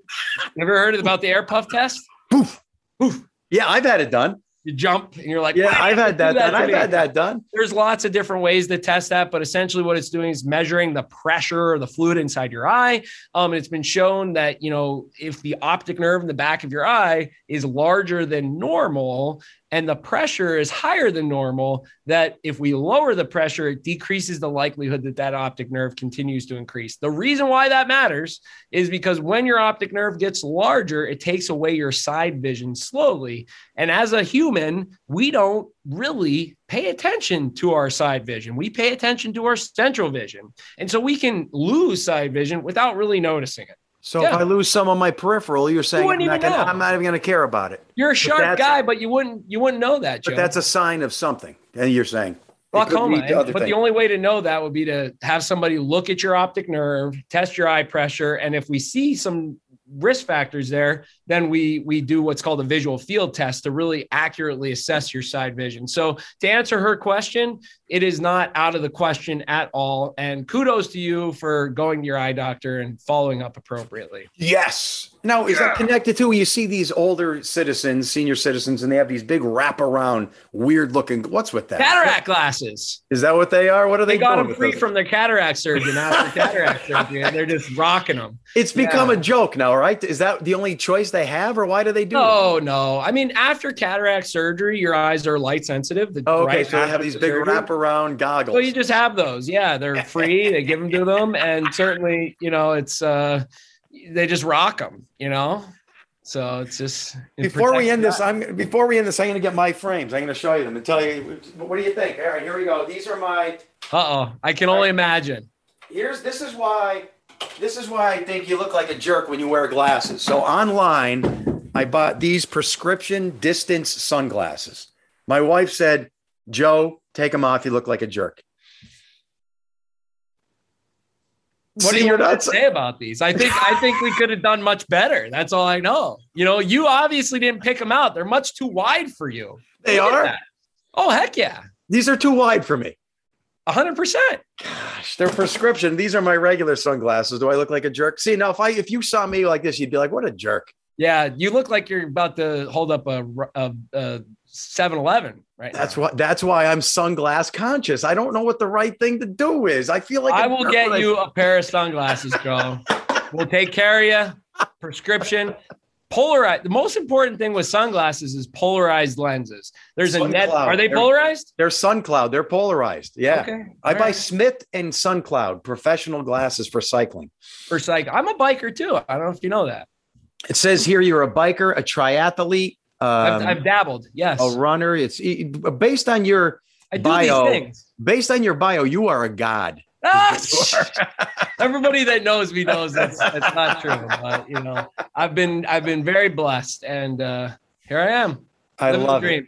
Ever heard about the air puff test?
Poof.
Poof.
Yeah, I've had it done.
You jump and you're like,
Yeah, I've had that done. I've had that done.
there's lots of different ways to test that, but essentially what it's doing is measuring the pressure or the fluid inside your eye. Um, and it's been shown that you know if the optic nerve in the back of your eye is larger than normal and the pressure is higher than normal, that if we lower the pressure, it decreases the likelihood that that optic nerve continues to increase. The reason why that matters is because when your optic nerve gets larger, it takes away your side vision slowly. And as a human, we don't really pay attention to our side vision. We pay attention to our central vision. And so we can lose side vision without really noticing it.
So
Yeah.
if I lose some of my peripheral, you're saying I'm
wouldn't even
gonna. I'm not even going to care about it.
You're a sharp
that's-
guy, but you wouldn't you wouldn't know that, Joe.
But that's a sign of something. And you're saying
glaucoma.
lead to
And-
other
but the only way to know that would be to have somebody look at your optic nerve, test your eye pressure, and if we see some risk factors there, then we we do what's called a visual field test to really accurately assess your side vision. So to answer her question, it is not out of the question at all. And kudos to you for going to your eye doctor and following up appropriately.
Yes. Now, is that connected to you see these older citizens, senior citizens, and they have these big wraparound, weird looking? What's with that?
Cataract glasses.
Is that what they are? What are they,
They got them
with
free
those?
from their cataract surgeon after cataract surgery, and they're just rocking them.
It's become
Yeah.
a joke now, right? Is that the only choice they have, or why do they do it?
No, no. I mean, after cataract surgery, your eyes are light sensitive. The
Oh, okay,
right
so they have these
the
big
surgery.
wraparound goggles.
So you just have those. Yeah, they're free. they give them to them, and certainly, you know, it's uh, they just rock them. You know, so it's just it
before we end
your
this. I'm before we end this, I'm going to get my frames. I'm going to show you them and tell you. What do you think? All right, here we go. These are my.
Uh-oh, I can only imagine.
Here's this is why. This is why I think you look like a jerk when you wear glasses. So online, I bought these prescription distance sunglasses. My wife said, "Joe, take them off. You look like a jerk."
What
See,
do you want
not-
to say about these? I think I think we could have done much better. That's all I know. You know, you obviously didn't pick them out. They're much too wide for you.
They
Look
are.
Oh heck yeah,
These are too wide for me.
Hundred percent.
Gosh, they're prescription. These are my regular sunglasses. Do I look like a jerk? See, now if I if you saw me like this, you'd be like, "What a jerk."
Yeah, you look like you're about to hold up a a, a 7-Eleven right
That's
now.
what. That's why I'm sunglass conscious. I don't know what the right thing to do is. I feel like
I will get you a pair of sunglasses, Joe. we'll take care of you. Prescription. Polarized. The most important thing with sunglasses is polarized lenses. There's a net.
cloud.
Are they
They're-
polarized?
They're Sun Cloud. They're polarized. Yeah.
Okay.
I
all
buy
right.
Smith and Sun Cloud professional glasses for cycling.
for psych. I'm a biker too. I don't know if you know that.
It says here you're a biker, a triathlete,
I've,
um,
I've dabbled. Yes.
a runner. It's based on your
I do
bio.
these things.
based on your bio. You are a god.
Ah, everybody that knows me knows that's that's not true. But you know, I've been I've been very blessed, and uh, here I am.
I love it.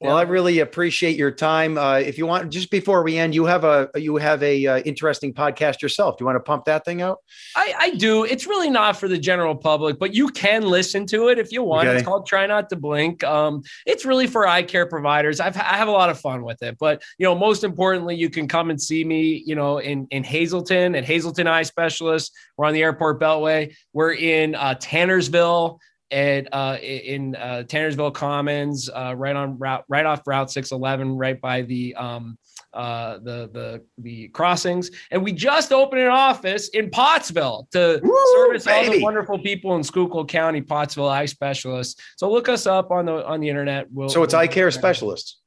Well, I really appreciate your time. Uh, if you want, just before we end, you have a you have a uh, interesting podcast yourself. Do you want to pump that thing out?
I, I do. It's really not for the general public, but you can listen to it if you want.
Okay.
It's called Try Not to Blink. Um, it's really for eye care providers. I've I have a lot of fun with it, but you know, most importantly, you can come and see me. You know, in in Hazleton at Hazleton Eye Specialist. We're on the Airport Beltway. We're in uh, Tannersville. At uh, in uh, Tannersville Commons, uh, right on route, right off Route 611, right by the um, uh, the the the crossings, and we just opened an office in Pottsville to
Woo,
service all the wonderful people in Schuylkill County, Pottsville eye specialists. So look us up on the on the internet. We'll,
So it's
we'll-
eye care specialists.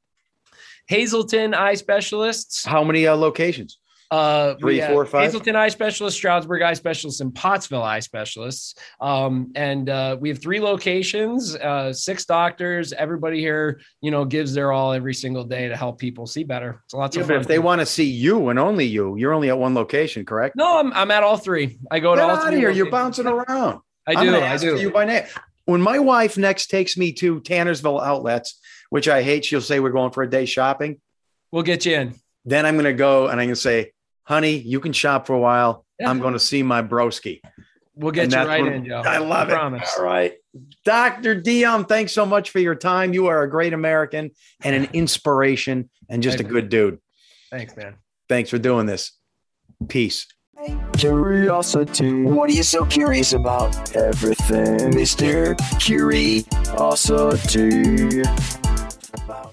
Hazleton Eye Specialists.
How many uh, locations?
Uh,
Three, four, five?
Hazleton Eye Specialist, Stroudsburg Eye Specialist, and Pottsville Eye Specialists. Um, and uh, we have three locations, uh, six doctors. Everybody here, you know, gives their all every single day to help people see better. It's lots
Yeah,
of fun.
if they want to see you and only you, you're only at one location, correct?
no, I'm, I'm at all three. I go
Get
to all
out of
three.
here. You're bouncing around.
I do. I do.
You by name. When my wife next takes me to Tannersville outlets, which I hate, she'll say we're going for a day shopping.
We'll get you in.
Then I'm going to go and I'm going to say, honey, you can shop for a while.
Yeah.
I'm going to see my broski.
We'll get
And
you right in, Joe.
I love it.
promise.
All right. Dr. Dion, thanks so much for your time. You are a great American and an inspiration and just a
Thank you.
good dude.
Thanks, man.
Thanks for doing this. Peace.
Curiosity. What are you so curious about? Everything, Mr. Curiosity. About